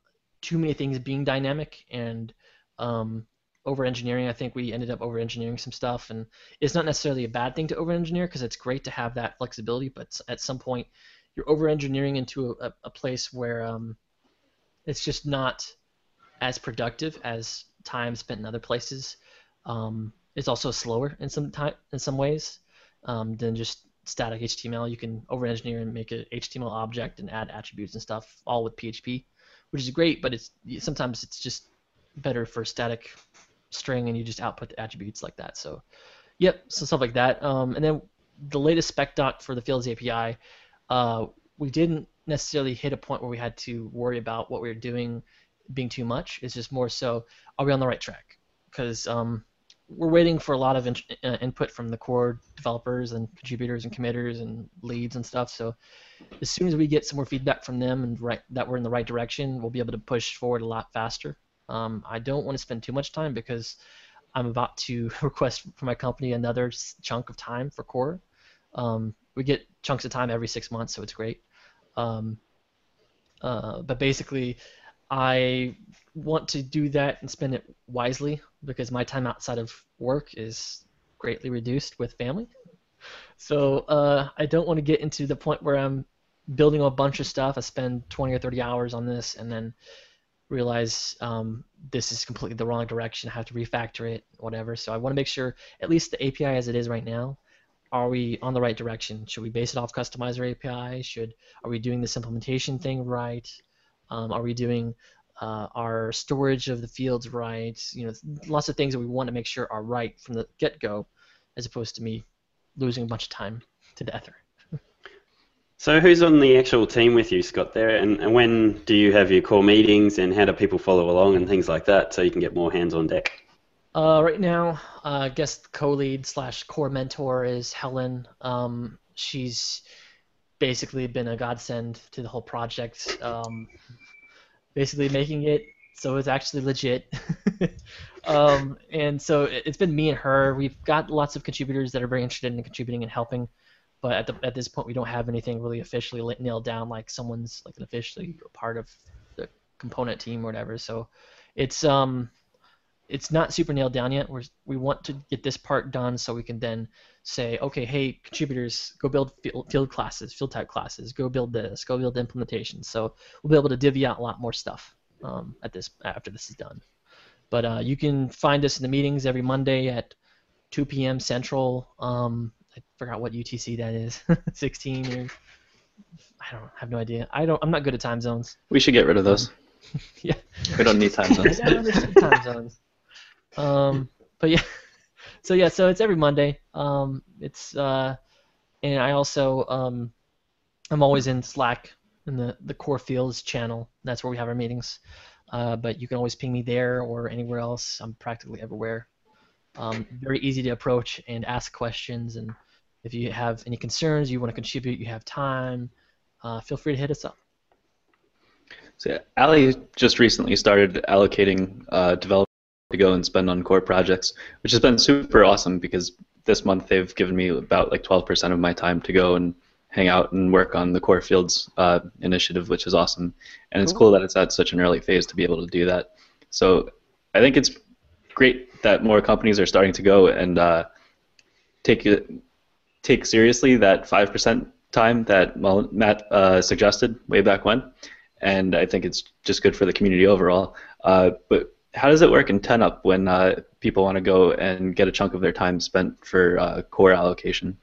S4: too many things being dynamic and um, over engineering. I think we ended up over engineering some stuff, and it's not necessarily a bad thing to over engineer because it's great to have that flexibility. But at some point, you're over engineering into a, a place where um, it's just not as productive as time spent in other places. Um, it's also slower in some time in some ways um, than just static HTML. You can over-engineer and make an HTML object and add attributes and stuff, all with PHP, which is great. But it's sometimes it's just better for static string, and you just output the attributes like that. So, yep, so stuff like that. Um, and then the latest spec doc for the Fields API, uh, we didn't necessarily hit a point where we had to worry about what we were doing being too much. It's just more so, are we on the right track? Because um, we're waiting for a lot of in, uh, input from the core developers and contributors and committers and leads and stuff. So as soon as we get some more feedback from them and right, that we're in the right direction, we'll be able to push forward a lot faster. Um, I don't want to spend too much time because I'm about to request for my company another chunk of time for core. Um, we get chunks of time every six months, so it's great. Um, uh, but basically, I want to do that and spend it wisely because my time outside of work is greatly reduced with family. So uh, I don't want to get into the point where I'm building a bunch of stuff. I spend 20 or 30 hours on this and then realize um, this is completely the wrong direction. I have to refactor it, whatever. So I want to make sure, at least the API as it is right now, are we on the right direction? Should we base it off customizer API? Should are we doing this implementation thing right? Um, are we doing uh, our storage of the fields right? You know, lots of things that we want to make sure are right from the get-go, as opposed to me losing a bunch of time to death.
S3: so who's on the actual team with you, Scott? There, and, and when do you have your core meetings, and how do people follow along, and things like that, so you can get more hands on deck?
S4: Uh, right now, uh, I guess co-lead slash core mentor is Helen. Um, she's basically been a godsend to the whole project. Um, basically making it so it's actually legit. um, and so it's been me and her. We've got lots of contributors that are very interested in contributing and helping, but at the at this point we don't have anything really officially nailed down. Like someone's like an officially part of the component team or whatever. So it's um it's not super nailed down yet. We're, we want to get this part done so we can then say, okay, hey, contributors, go build field classes, field type classes, go build this, go build implementations. So we'll be able to divvy out a lot more stuff um, at this after this is done. But uh, you can find us in the meetings every Monday at 2 p.m. Central. Um, I forgot what UTC that is, 16 or I don't have no idea. I don't. I'm not good at time zones.
S1: We should get rid of those.
S4: yeah.
S1: We don't need time zones.
S4: I don't understand time zones. Um, but yeah. So yeah. So it's every Monday. Um, it's uh, and I also um, I'm always in Slack in the the core fields channel. That's where we have our meetings. Uh, but you can always ping me there or anywhere else. I'm practically everywhere. Um, very easy to approach and ask questions. And if you have any concerns, you want to contribute, you have time, uh, feel free to hit us up.
S1: So Alley just recently started allocating uh, developers to go and spend on core projects, which has been super awesome because this month they've given me about like 12% of my time to go and hang out and work on the core fields uh, initiative, which is awesome. And it's cool that it's at such an early phase to be able to do that. So I think it's great that more companies are starting to go and uh, take take seriously that five percent time that Matt uh, suggested way back when, and I think it's just good for the community overall. Uh, but how does it work in 10up when uh, people want to go and get a chunk of their time spent for uh, core allocation?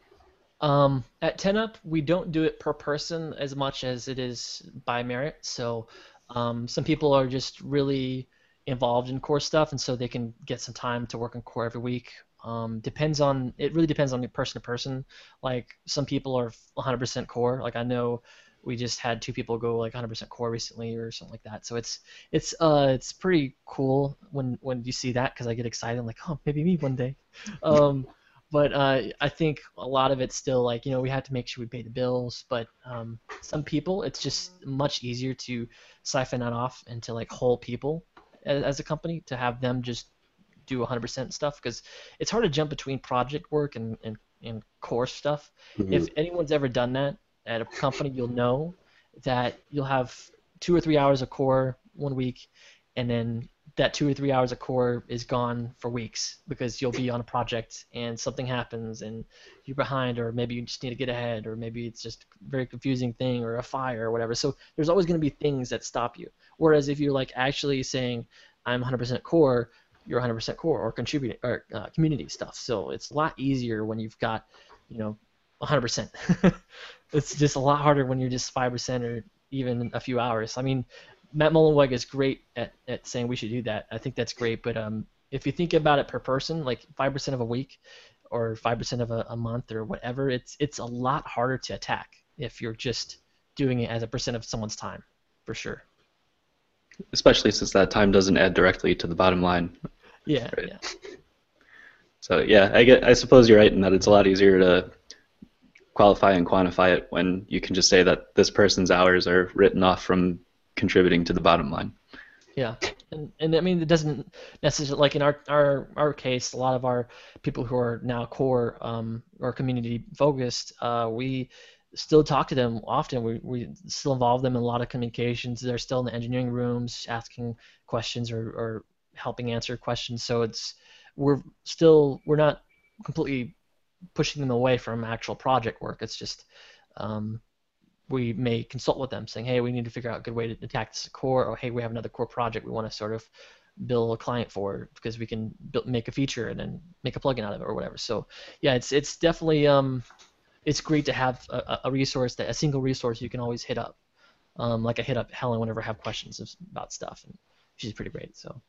S4: Um, at 10up, we don't do it per person as much as it is by merit. So um, some people are just really involved in core stuff, and so they can get some time to work on core every week. Um, depends on it really depends on the person to person. Like some people are 100% core. Like I know we just had two people go like 100% core recently or something like that. So it's it's uh it's pretty cool when when you see that because I get excited. I'm like, oh, maybe me one day. Um, but uh, I think a lot of it's still like you know we have to make sure we pay the bills. But um, some people, it's just much easier to siphon that off into like whole people as, as a company to have them just do 100% stuff because it's hard to jump between project work and and, and core stuff. Mm-hmm. If anyone's ever done that at a company, you'll know that you'll have two or three hours of core one week, and then that two or three hours of core is gone for weeks because you'll be on a project and something happens and you're behind or maybe you just need to get ahead or maybe it's just a very confusing thing or a fire or whatever. So there's always going to be things that stop you. Whereas if you're like actually saying i'm 100% core you're 100% core or contributing or uh, community stuff. So it's a lot easier when you've got you know 100% it's just a lot harder when you're just 5% or even a few hours i mean Matt Mullenweg is great at, at saying we should do that. I think that's great, but um, if you think about it per person, like five percent of a week or five percent of a, a month or whatever, it's it's a lot harder to attack if you're just doing it as a percent of someone's time, for sure.
S1: Especially since that time doesn't add directly to the bottom line.
S4: Yeah. Right? yeah.
S1: So yeah, I get. I suppose you're right in that it's a lot easier to qualify and quantify it when you can just say that this person's hours are written off from contributing to the bottom line.
S4: Yeah, and, and I mean it doesn't necessarily like in our, our our case, a lot of our people who are now core um, or community focused, uh, we still talk to them often. We, we still involve them in a lot of communications. They're still in the engineering rooms asking questions or, or helping answer questions. So it's we're still we're not completely pushing them away from actual project work. It's just um, we may consult with them saying, hey, we need to figure out a good way to attack this core, or hey, we have another core project we want to sort of build a client for because we can build, make a feature and then make a plugin out of it or whatever. So yeah, it's it's definitely um, it's great to have a, a resource that a single resource you can always hit up. Um, like I hit up Helen whenever I have questions about stuff, and she's pretty great. So.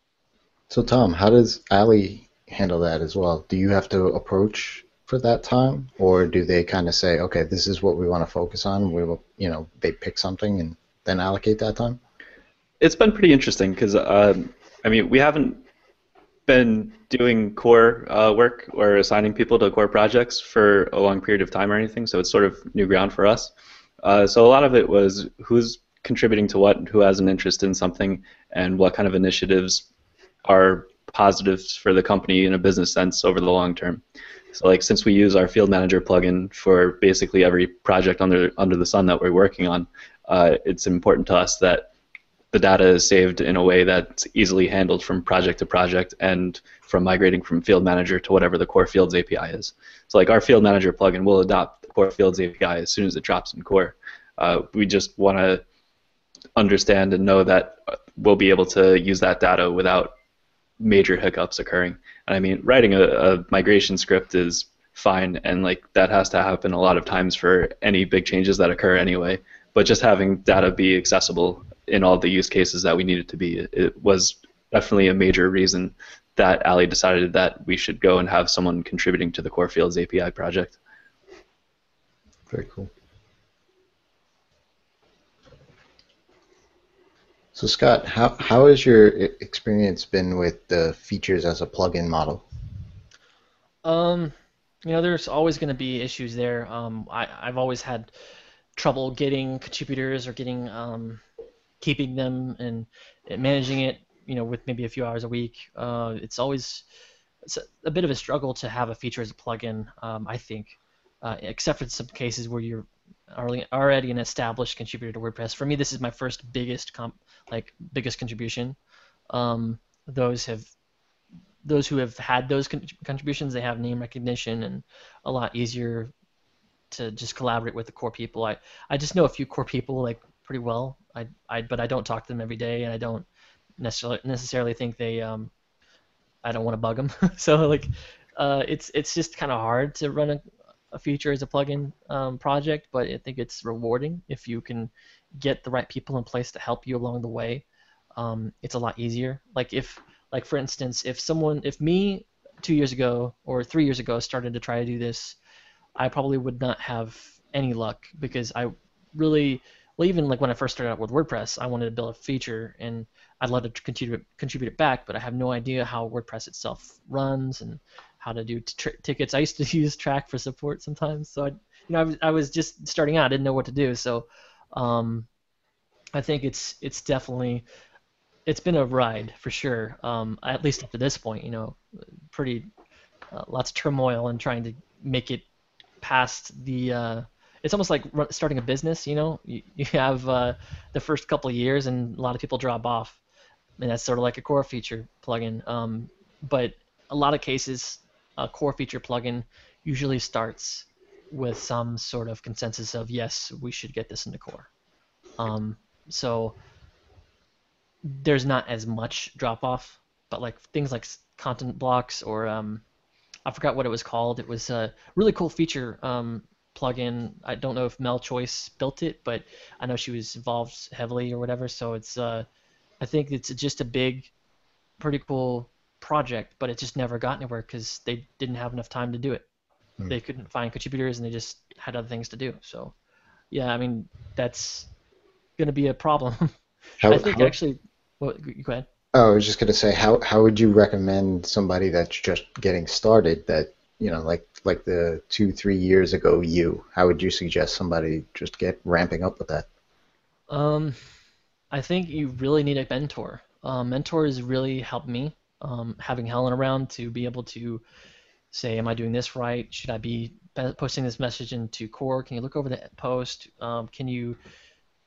S2: So Tom, how does Alley handle that as well? Do you have to approach for that time, or do they kind of say, okay, this is what we want to focus on? We will, you know, they pick something and then allocate that time.
S1: It's been pretty interesting because, um, I mean, we haven't been doing core uh, work or assigning people to core projects for a long period of time or anything, so it's sort of new ground for us. Uh, so a lot of it was who's contributing to what, who has an interest in something, and what kind of initiatives are positives for the company in a business sense over the long term. So like since we use our Fieldmanager plugin for basically every project under under the sun that we're working on, uh, it's important to us that the data is saved in a way that's easily handled from project to project and from migrating from Fieldmanager to whatever the Core Fields API is. So like our Fieldmanager plugin will adopt the Core Fields API as soon as it drops in Core. Uh, we just want to understand and know that we'll be able to use that data without major hiccups occurring. And I mean, writing a, a migration script is fine, and like that has to happen a lot of times for any big changes that occur anyway. But just having data be accessible in all the use cases that we needed to be, it was definitely a major reason that Alley decided that we should go and have someone contributing to the Core Fields API project.
S2: Very cool. So Scott, how, how has your experience been with the features as a plugin model?
S4: Um, you know, there's always going to be issues there. Um, I, I've always had trouble getting contributors or getting um, keeping them and, managing it. You know, with maybe a few hours a week. Uh, it's always it's a, a, bit of a struggle to have a feature as a plugin. Um, I think, uh, except for some cases where you're already an established contributor to WordPress. For me, this is my first biggest comp, like biggest contribution. Um, those have those who have had those con- contributions, they have name recognition and a lot easier to just collaborate with the core people. I, I just know a few core people like pretty well. I, I but I don't talk to them every day, and I don't necessarily necessarily think they um, I don't want to bug them. so like, uh, it's it's just kind of hard to run a, a feature as a plugin um, project, but I think it's rewarding if you can get the right people in place to help you along the way. Um, it's a lot easier. Like if, like for instance, if someone, if me two years ago or three years ago started to try to do this, I probably would not have any luck because I really, well, even like when I first started out with WordPress, I wanted to build a feature and I'd love to contribute contribute it back, but I have no idea how WordPress itself runs and how to do t- tickets. I used to use Trac for support sometimes, so I, you know, I was, I was just starting out, I didn't know what to do. So, um, I think it's it's definitely it's been a ride for sure. Um, at least up to this point, you know, pretty uh, lots of turmoil and trying to make it past the. Uh, it's almost like starting a business. You know, you, you have uh, the first couple of years, and a lot of people drop off, and that's sort of like a core feature plugin. Um, but a lot of cases, a core feature plugin usually starts with some sort of consensus of yes, we should get this into core. Um, so there's not as much drop off, but like things like content blocks or um, I forgot what it was called. It was a really cool feature um, plugin. I don't know if Mel Choyce built it, but I know she was involved heavily or whatever. So it's uh, I think it's just a big, pretty cool project, but it just never got anywhere because they didn't have enough time to do it. Hmm. They couldn't find contributors and they just had other things to do. So, yeah, I mean that's going to be a problem. How, I think how, actually. Well, go ahead.
S2: Oh, I was just going to say, how how would you recommend somebody that's just getting started that you know, like like the two three years ago you? How would you suggest somebody just get ramping up with that?
S4: Um, I think you really need a mentor. Um, mentors really helped me um, having Helen around to be able to say, am I doing this right? Should I be posting this message into core? Can you look over the post? Um, can you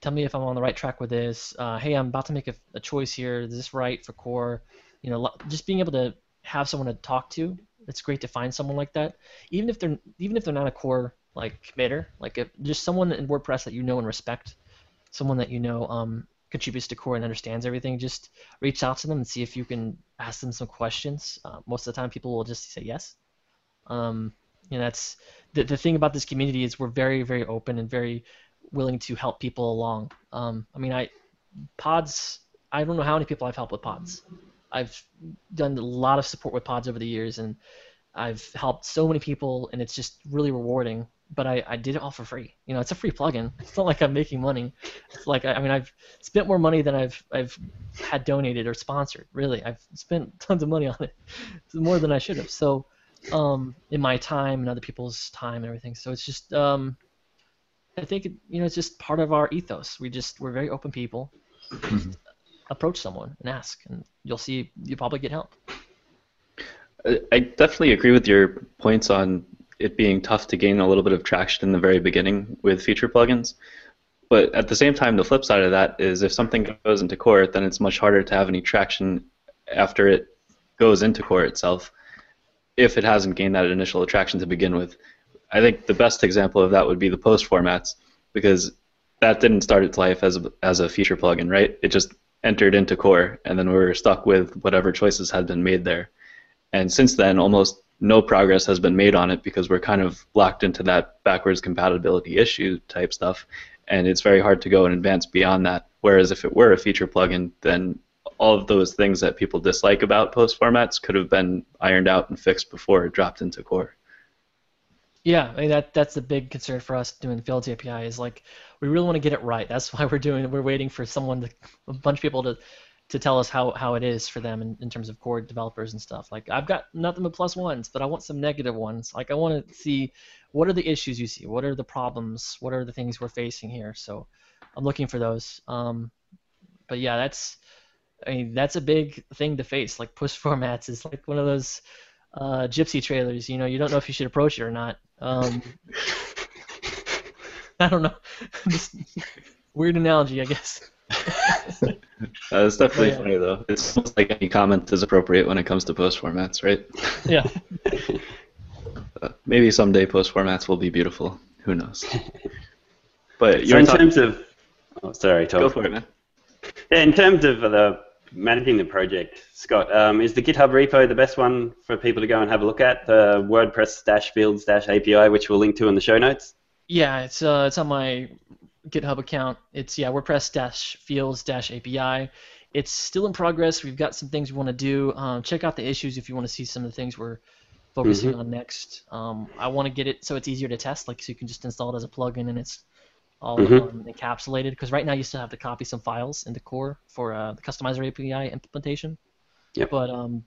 S4: tell me if I'm on the right track with this? Uh, hey, I'm about to make a, a, choice here. Is this right for core? You know, just being able to have someone to talk to. It's great to find someone like that, even if they're even if they're not a core like committer, like if just someone in WordPress that you know and respect, someone that you know um, contributes to core and understands everything, just reach out to them and see if you can ask them some questions. Uh, most of the time, people will just say yes. Um, and that's the, the thing about this community is we're very, very open and very willing to help people along. Um, I mean, I pods. I don't know how many people I've helped with pods. I've done a lot of support with pods over the years, and I've helped so many people, and it's just really rewarding but I, I did it all for free. You know, it's a free plugin. It's not like I'm making money. It's like I, I mean, I've spent more money than I've I've had donated or sponsored. Really, I've spent tons of money on it, it's more than I should have. So, um, in my time and other people's time and everything. So it's just um, I think you know it's just part of our ethos. We just we're very open people. Mm-hmm. Approach someone and ask, and you'll see you probably get help.
S1: I definitely agree with your points on it being tough to gain a little bit of traction in the very beginning with feature plugins. But at the same time, the flip side of that is if something goes into core, then it's much harder to have any traction after it goes into core itself if it hasn't gained that initial attraction to begin with. I think the best example of that would be the post formats because that didn't start its life as a, as a feature plugin, right? It just entered into core, and then we're stuck with whatever choices had been made there. And since then, almost no progress has been made on it because we're kind of locked into that backwards compatibility issue type stuff, and it's very hard to go and advance beyond that. Whereas if it were a feature plugin, then all of those things that people dislike about post formats could have been ironed out and fixed before it dropped into core.
S4: Yeah, I mean, that that's the big concern for us doing the Fields API is like we really want to get it right. That's why we're doing. We're waiting for someone to a bunch of people to to tell us how, how it is for them in, in terms of core developers and stuff. Like I've got nothing but plus ones, but I want some negative ones. Like I want to see what are the issues you see, what are the problems, what are the things we're facing here. So I'm looking for those. Um, but yeah, that's I mean that's a big thing to face. Like push formats is like one of those uh, gypsy trailers. You know, you don't know if you should approach it or not. Um, I don't know. weird analogy, I guess.
S1: uh, it's definitely yeah. funny though. It's almost like any comment is appropriate when it comes to post formats, right?
S4: Yeah.
S1: uh, maybe someday post formats will be beautiful. Who knows? But
S3: so in terms of, oh, sorry, Tom.
S1: Go for it, man.
S3: Yeah, in terms of the managing the project, Scott, um, is the GitHub repo the best one for people to go and have a look at? The WordPress dash fields dash API, which we'll link to in the show notes.
S4: Yeah, it's uh, it's on my GitHub account. It's yeah, WordPress dash fields dash API. It's still in progress. We've got some things we want to do. Um, check out the issues if you want to see some of the things we're focusing mm-hmm. on next. Um, I want to get it so it's easier to test, like so you can just install it as a plugin and it's all mm-hmm. um, encapsulated. Because right now you still have to copy some files into Core for uh, the Customizer API implementation.
S3: Yep.
S4: But um,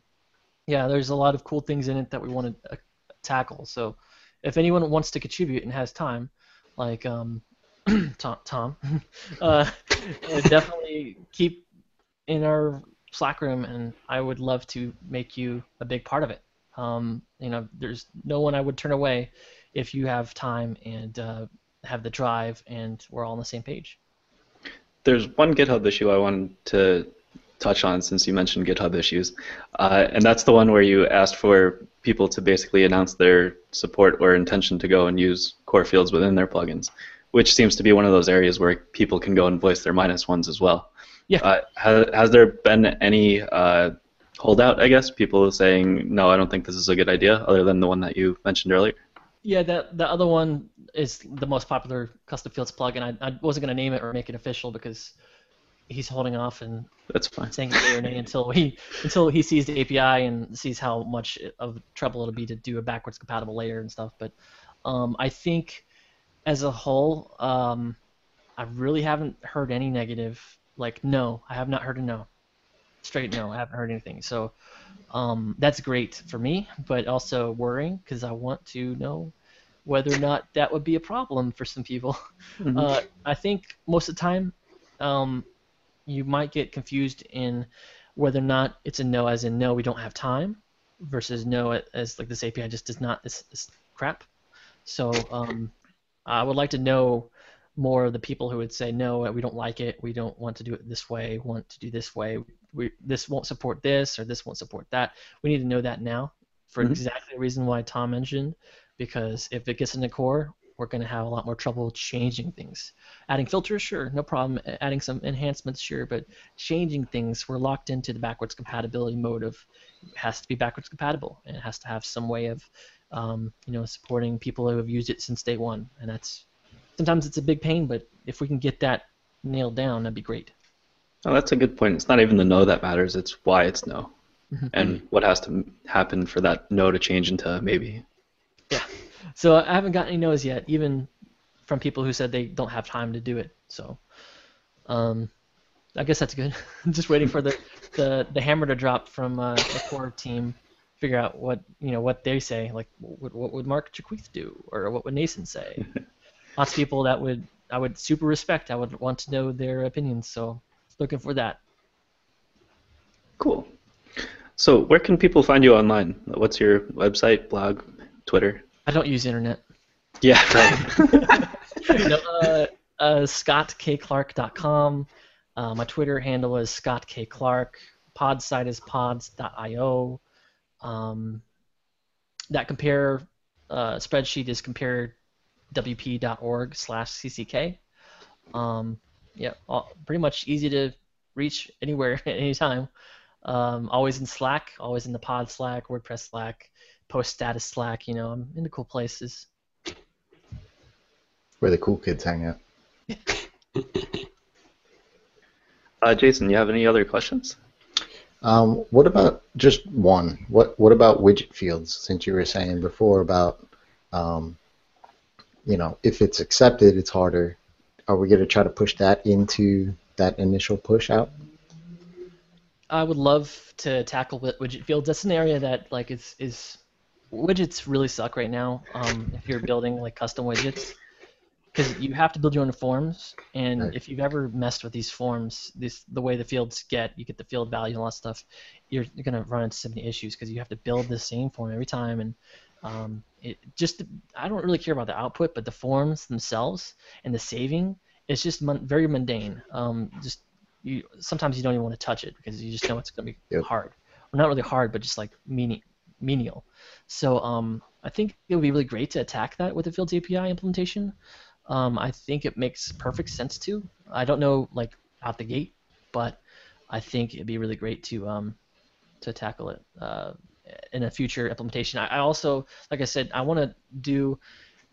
S4: yeah, there's a lot of cool things in it that we want to uh, tackle. So if anyone wants to contribute and has time, like um, Tom, Tom uh, definitely keep in our Slack room, and I would love to make you a big part of it. Um, you know, there's no one I would turn away if you have time and uh, have the drive, and we're all on the same page.
S1: There's one GitHub issue I wanted to touch on since you mentioned GitHub issues, uh, and that's the one where you asked for people to basically announce their support or intention to go and use core fields within their plugins which seems to be one of those areas where people can go and voice their minus ones as well.
S4: Yeah.
S1: Uh, has, has there been any uh, holdout, I guess, people saying, no, I don't think this is a good idea, other than the one that you mentioned earlier?
S4: Yeah, that the other one is the most popular custom fields plugin. I, I wasn't going to name it or make it official because he's holding off and
S1: that's fine.
S4: saying yay or nay until he until he sees the API and sees how much of trouble it'll be to do a backwards compatible layer and stuff. But um, I think as a whole, um, I really haven't heard any negative. Like, no, I have not heard a no. Straight no, I haven't heard anything. So um, that's great for me, but also worrying because I want to know whether or not that would be a problem for some people. Mm-hmm. Uh, I think most of the time, um, you might get confused in whether or not it's a no, as in no, we don't have time, versus no, as like this API just does not this, this crap. So um, I would like to know more of the people who would say no, we don't like it, we don't want to do it this way, want to do this way, we, this won't support this or this won't support that. We need to know that now for mm-hmm. exactly the reason why Tom mentioned, because if it gets into core, we're going to have a lot more trouble changing things. Adding filters, sure, no problem. Adding some enhancements, sure, but changing things, we're locked into the backwards compatibility mode of it has to be backwards compatible and it has to have some way of um, you know, supporting people who have used it since day one, and that's sometimes it's a big pain, but if we can get that nailed down, that'd be great.
S1: Oh, that's a good point. It's not even the no that matters; it's why it's no, mm-hmm. and what has to happen for that no to change into maybe.
S4: So I haven't got any no's yet, even from people who said they don't have time to do it. So, um, I guess that's good. Just waiting for the, the, the hammer to drop from uh, the core team figure out what you know what they say. Like, what, what would Mark Jaquith do, or what would Nacin say? Lots of people that would I would super respect. I would want to know their opinions. So, looking for that.
S1: Cool. So, where can people find you online? What's your website, blog, Twitter?
S4: I don't use internet.
S1: Yeah, right.
S4: no, uh, uh, ScottKClark.com. Uh, my Twitter handle is Scott K. Clark. Pod site is pods.io. Um, that compare uh, spreadsheet is comparewp.org slash cck. Um, yeah, all, pretty much easy to reach anywhere at any time. Um, always in Slack, always in the pod Slack, WordPress Slack, post status Slack. You know, I'm in the cool places.
S2: Where the cool kids hang out.
S1: Uh, Jason, you have any other questions?
S2: Um, what about just one? What What about widget fields? Since you were saying before about, um, you know, if it's accepted, it's harder. Are we going to try to push that into that initial push out?
S4: I would love to tackle widget fields. That's an area that like is is widgets really suck right now. Um, if you're building like custom widgets, because you have to build your own forms, and
S2: Right.
S4: if you've ever messed with these forms, this the way the fields get, you get the field value and all that stuff. You're, you're gonna run into so many issues because you have to build the same form every time, and um, it just I don't really care about the output, but the forms themselves and the saving, it's just mon- very mundane. Um, just you sometimes you don't even want to touch it because you just know it's gonna be
S2: Yep.
S4: hard. Well, not really hard, but just like meaning, menial. So um, I think it would be really great to attack that with the Fields API implementation. Um, I think it makes perfect sense to. I don't know like out the gate, but I think it'd be really great to um, to tackle it uh, in a future implementation. I, I also, like I said, I want to do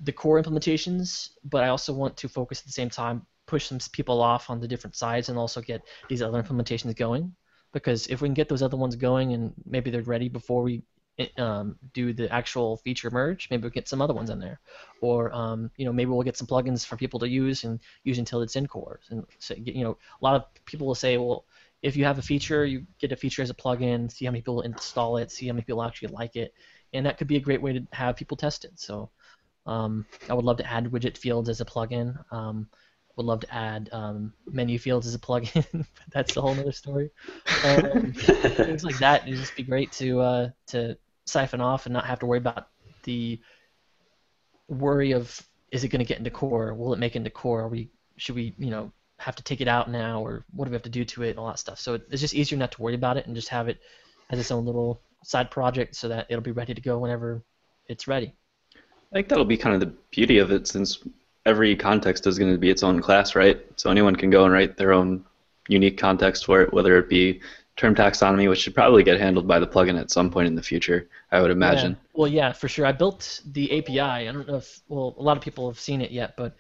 S4: the core implementations, but I also want to focus at the same time, push some people off on the different sides, and also get these other implementations going. Because if we can get those other ones going and maybe they're ready before we um, do the actual feature merge, maybe we'll get some other ones in there, or um, you know maybe we'll get some plugins for people to use and use until it's in core. And so, you know, a lot of people will say, well, if you have a feature, you get a feature as a plugin, see how many people install it, see how many people actually like it, and that could be a great way to have people test it. So um, I would love to add widget fields as a plugin. Um, would love to add um, menu fields as a plugin. but That's a whole other story. Um, things like that. It'd just be great to uh, to siphon off and not have to worry about the worry of is it going to get into core? Will it make into core? Are we should we you know have to take it out now or what do we have to do to it and all that stuff. So it's just easier not to worry about it and just have it as its own little side project so that it'll be ready to go whenever it's ready.
S1: I think that'll be kind of the beauty of it since every context is going to be its own class, right? So anyone can go and write their own unique context for it, whether it be term taxonomy, which should probably get handled by the plugin at some point in the future, I would imagine.
S4: Yeah. Well, yeah, for sure. I built the API. I don't know if well, a lot of people have seen it yet, but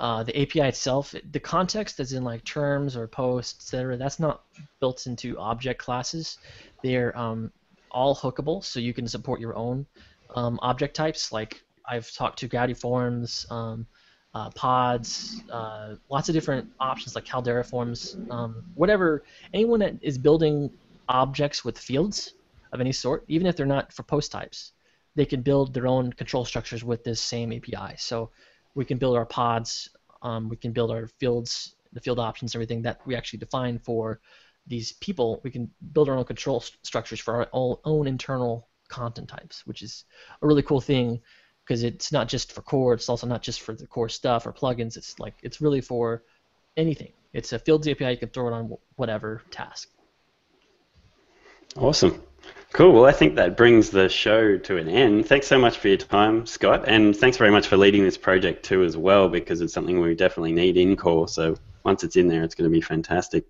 S4: uh, the API itself, the context, as in like terms or posts, etc., that's not built into object classes. They're um, all hookable, so you can support your own um, object types. Like I've talked to Gravity Forms, um, uh, pods, uh, lots of different options like Caldera Forms, um, whatever. Anyone that is building objects with fields of any sort, even if they're not for post types, they can build their own control structures with this same API. So we can build our pods, um, we can build our fields, the field options, everything that we actually define for these people. We can build our own control st- structures for our own, own internal content types, which is a really cool thing because it's not just for core. It's also not just for the core stuff or plugins. It's like it's really for anything. It's a fields API. You can throw it on whatever task.
S3: Awesome. Cool. Well, I think that brings the show to an end. Thanks so much for your time, Scott, and thanks very much for leading this project too as well, because it's something we definitely need in core. So once it's in there, it's going to be fantastic.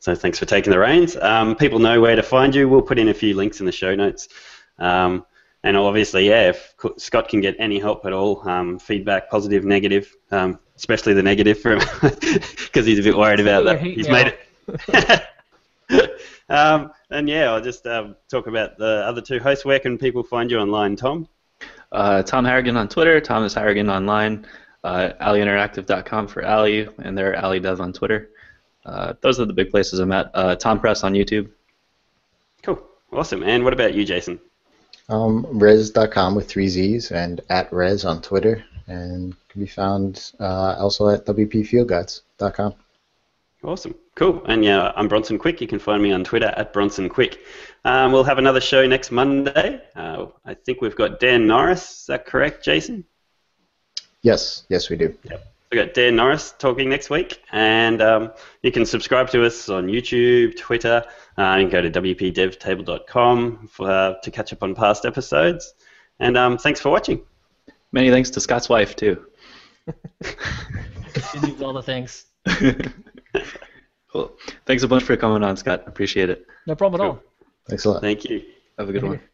S3: So thanks for taking the reins. Um, people know where to find you. We'll put in a few links in the show notes. Um, and obviously, yeah, if Scott can get any help at all, um, feedback, positive, negative, um, especially the negative, from because he's a bit worried about that. He's made it. um, and yeah, I'll just um, talk about the other two hosts. Where can people find you online, Tom?
S1: Uh, Tom Harrigan on Twitter, Thomas Harrigan online, uh, AlleyInteractive.com for Alley, and they're AlleyDev on Twitter. Uh, those are the big places I'm at. Uh, Tom Press on YouTube.
S3: Cool, awesome. And what about you, Jason?
S2: Um, res.com with three Z's and at res on Twitter and can be found uh, also at wpfieldguides.com.
S3: Awesome. Cool. And yeah, I'm Bronson Quick. You can find me on Twitter at Bronson Quick. Um, we'll have another show next Monday. Uh, I think we've got Dan Norris. Is that correct, Jason?
S2: Yes, yes we do.
S3: We've got Dan Norris talking next week. And um, you can subscribe to us on YouTube, Twitter. Uh, you can go to wpdevtable.com for, uh, to catch up on past episodes. And um, thanks for watching.
S1: Many thanks to Scott's wife, too.
S4: She needs all the things.
S1: Cool. Thanks a bunch for coming on, Scott. Appreciate it.
S4: No problem at
S3: Cool.
S4: all.
S2: Thanks a lot.
S3: Thank you.
S1: Have a good
S4: Thank
S1: one.
S4: you.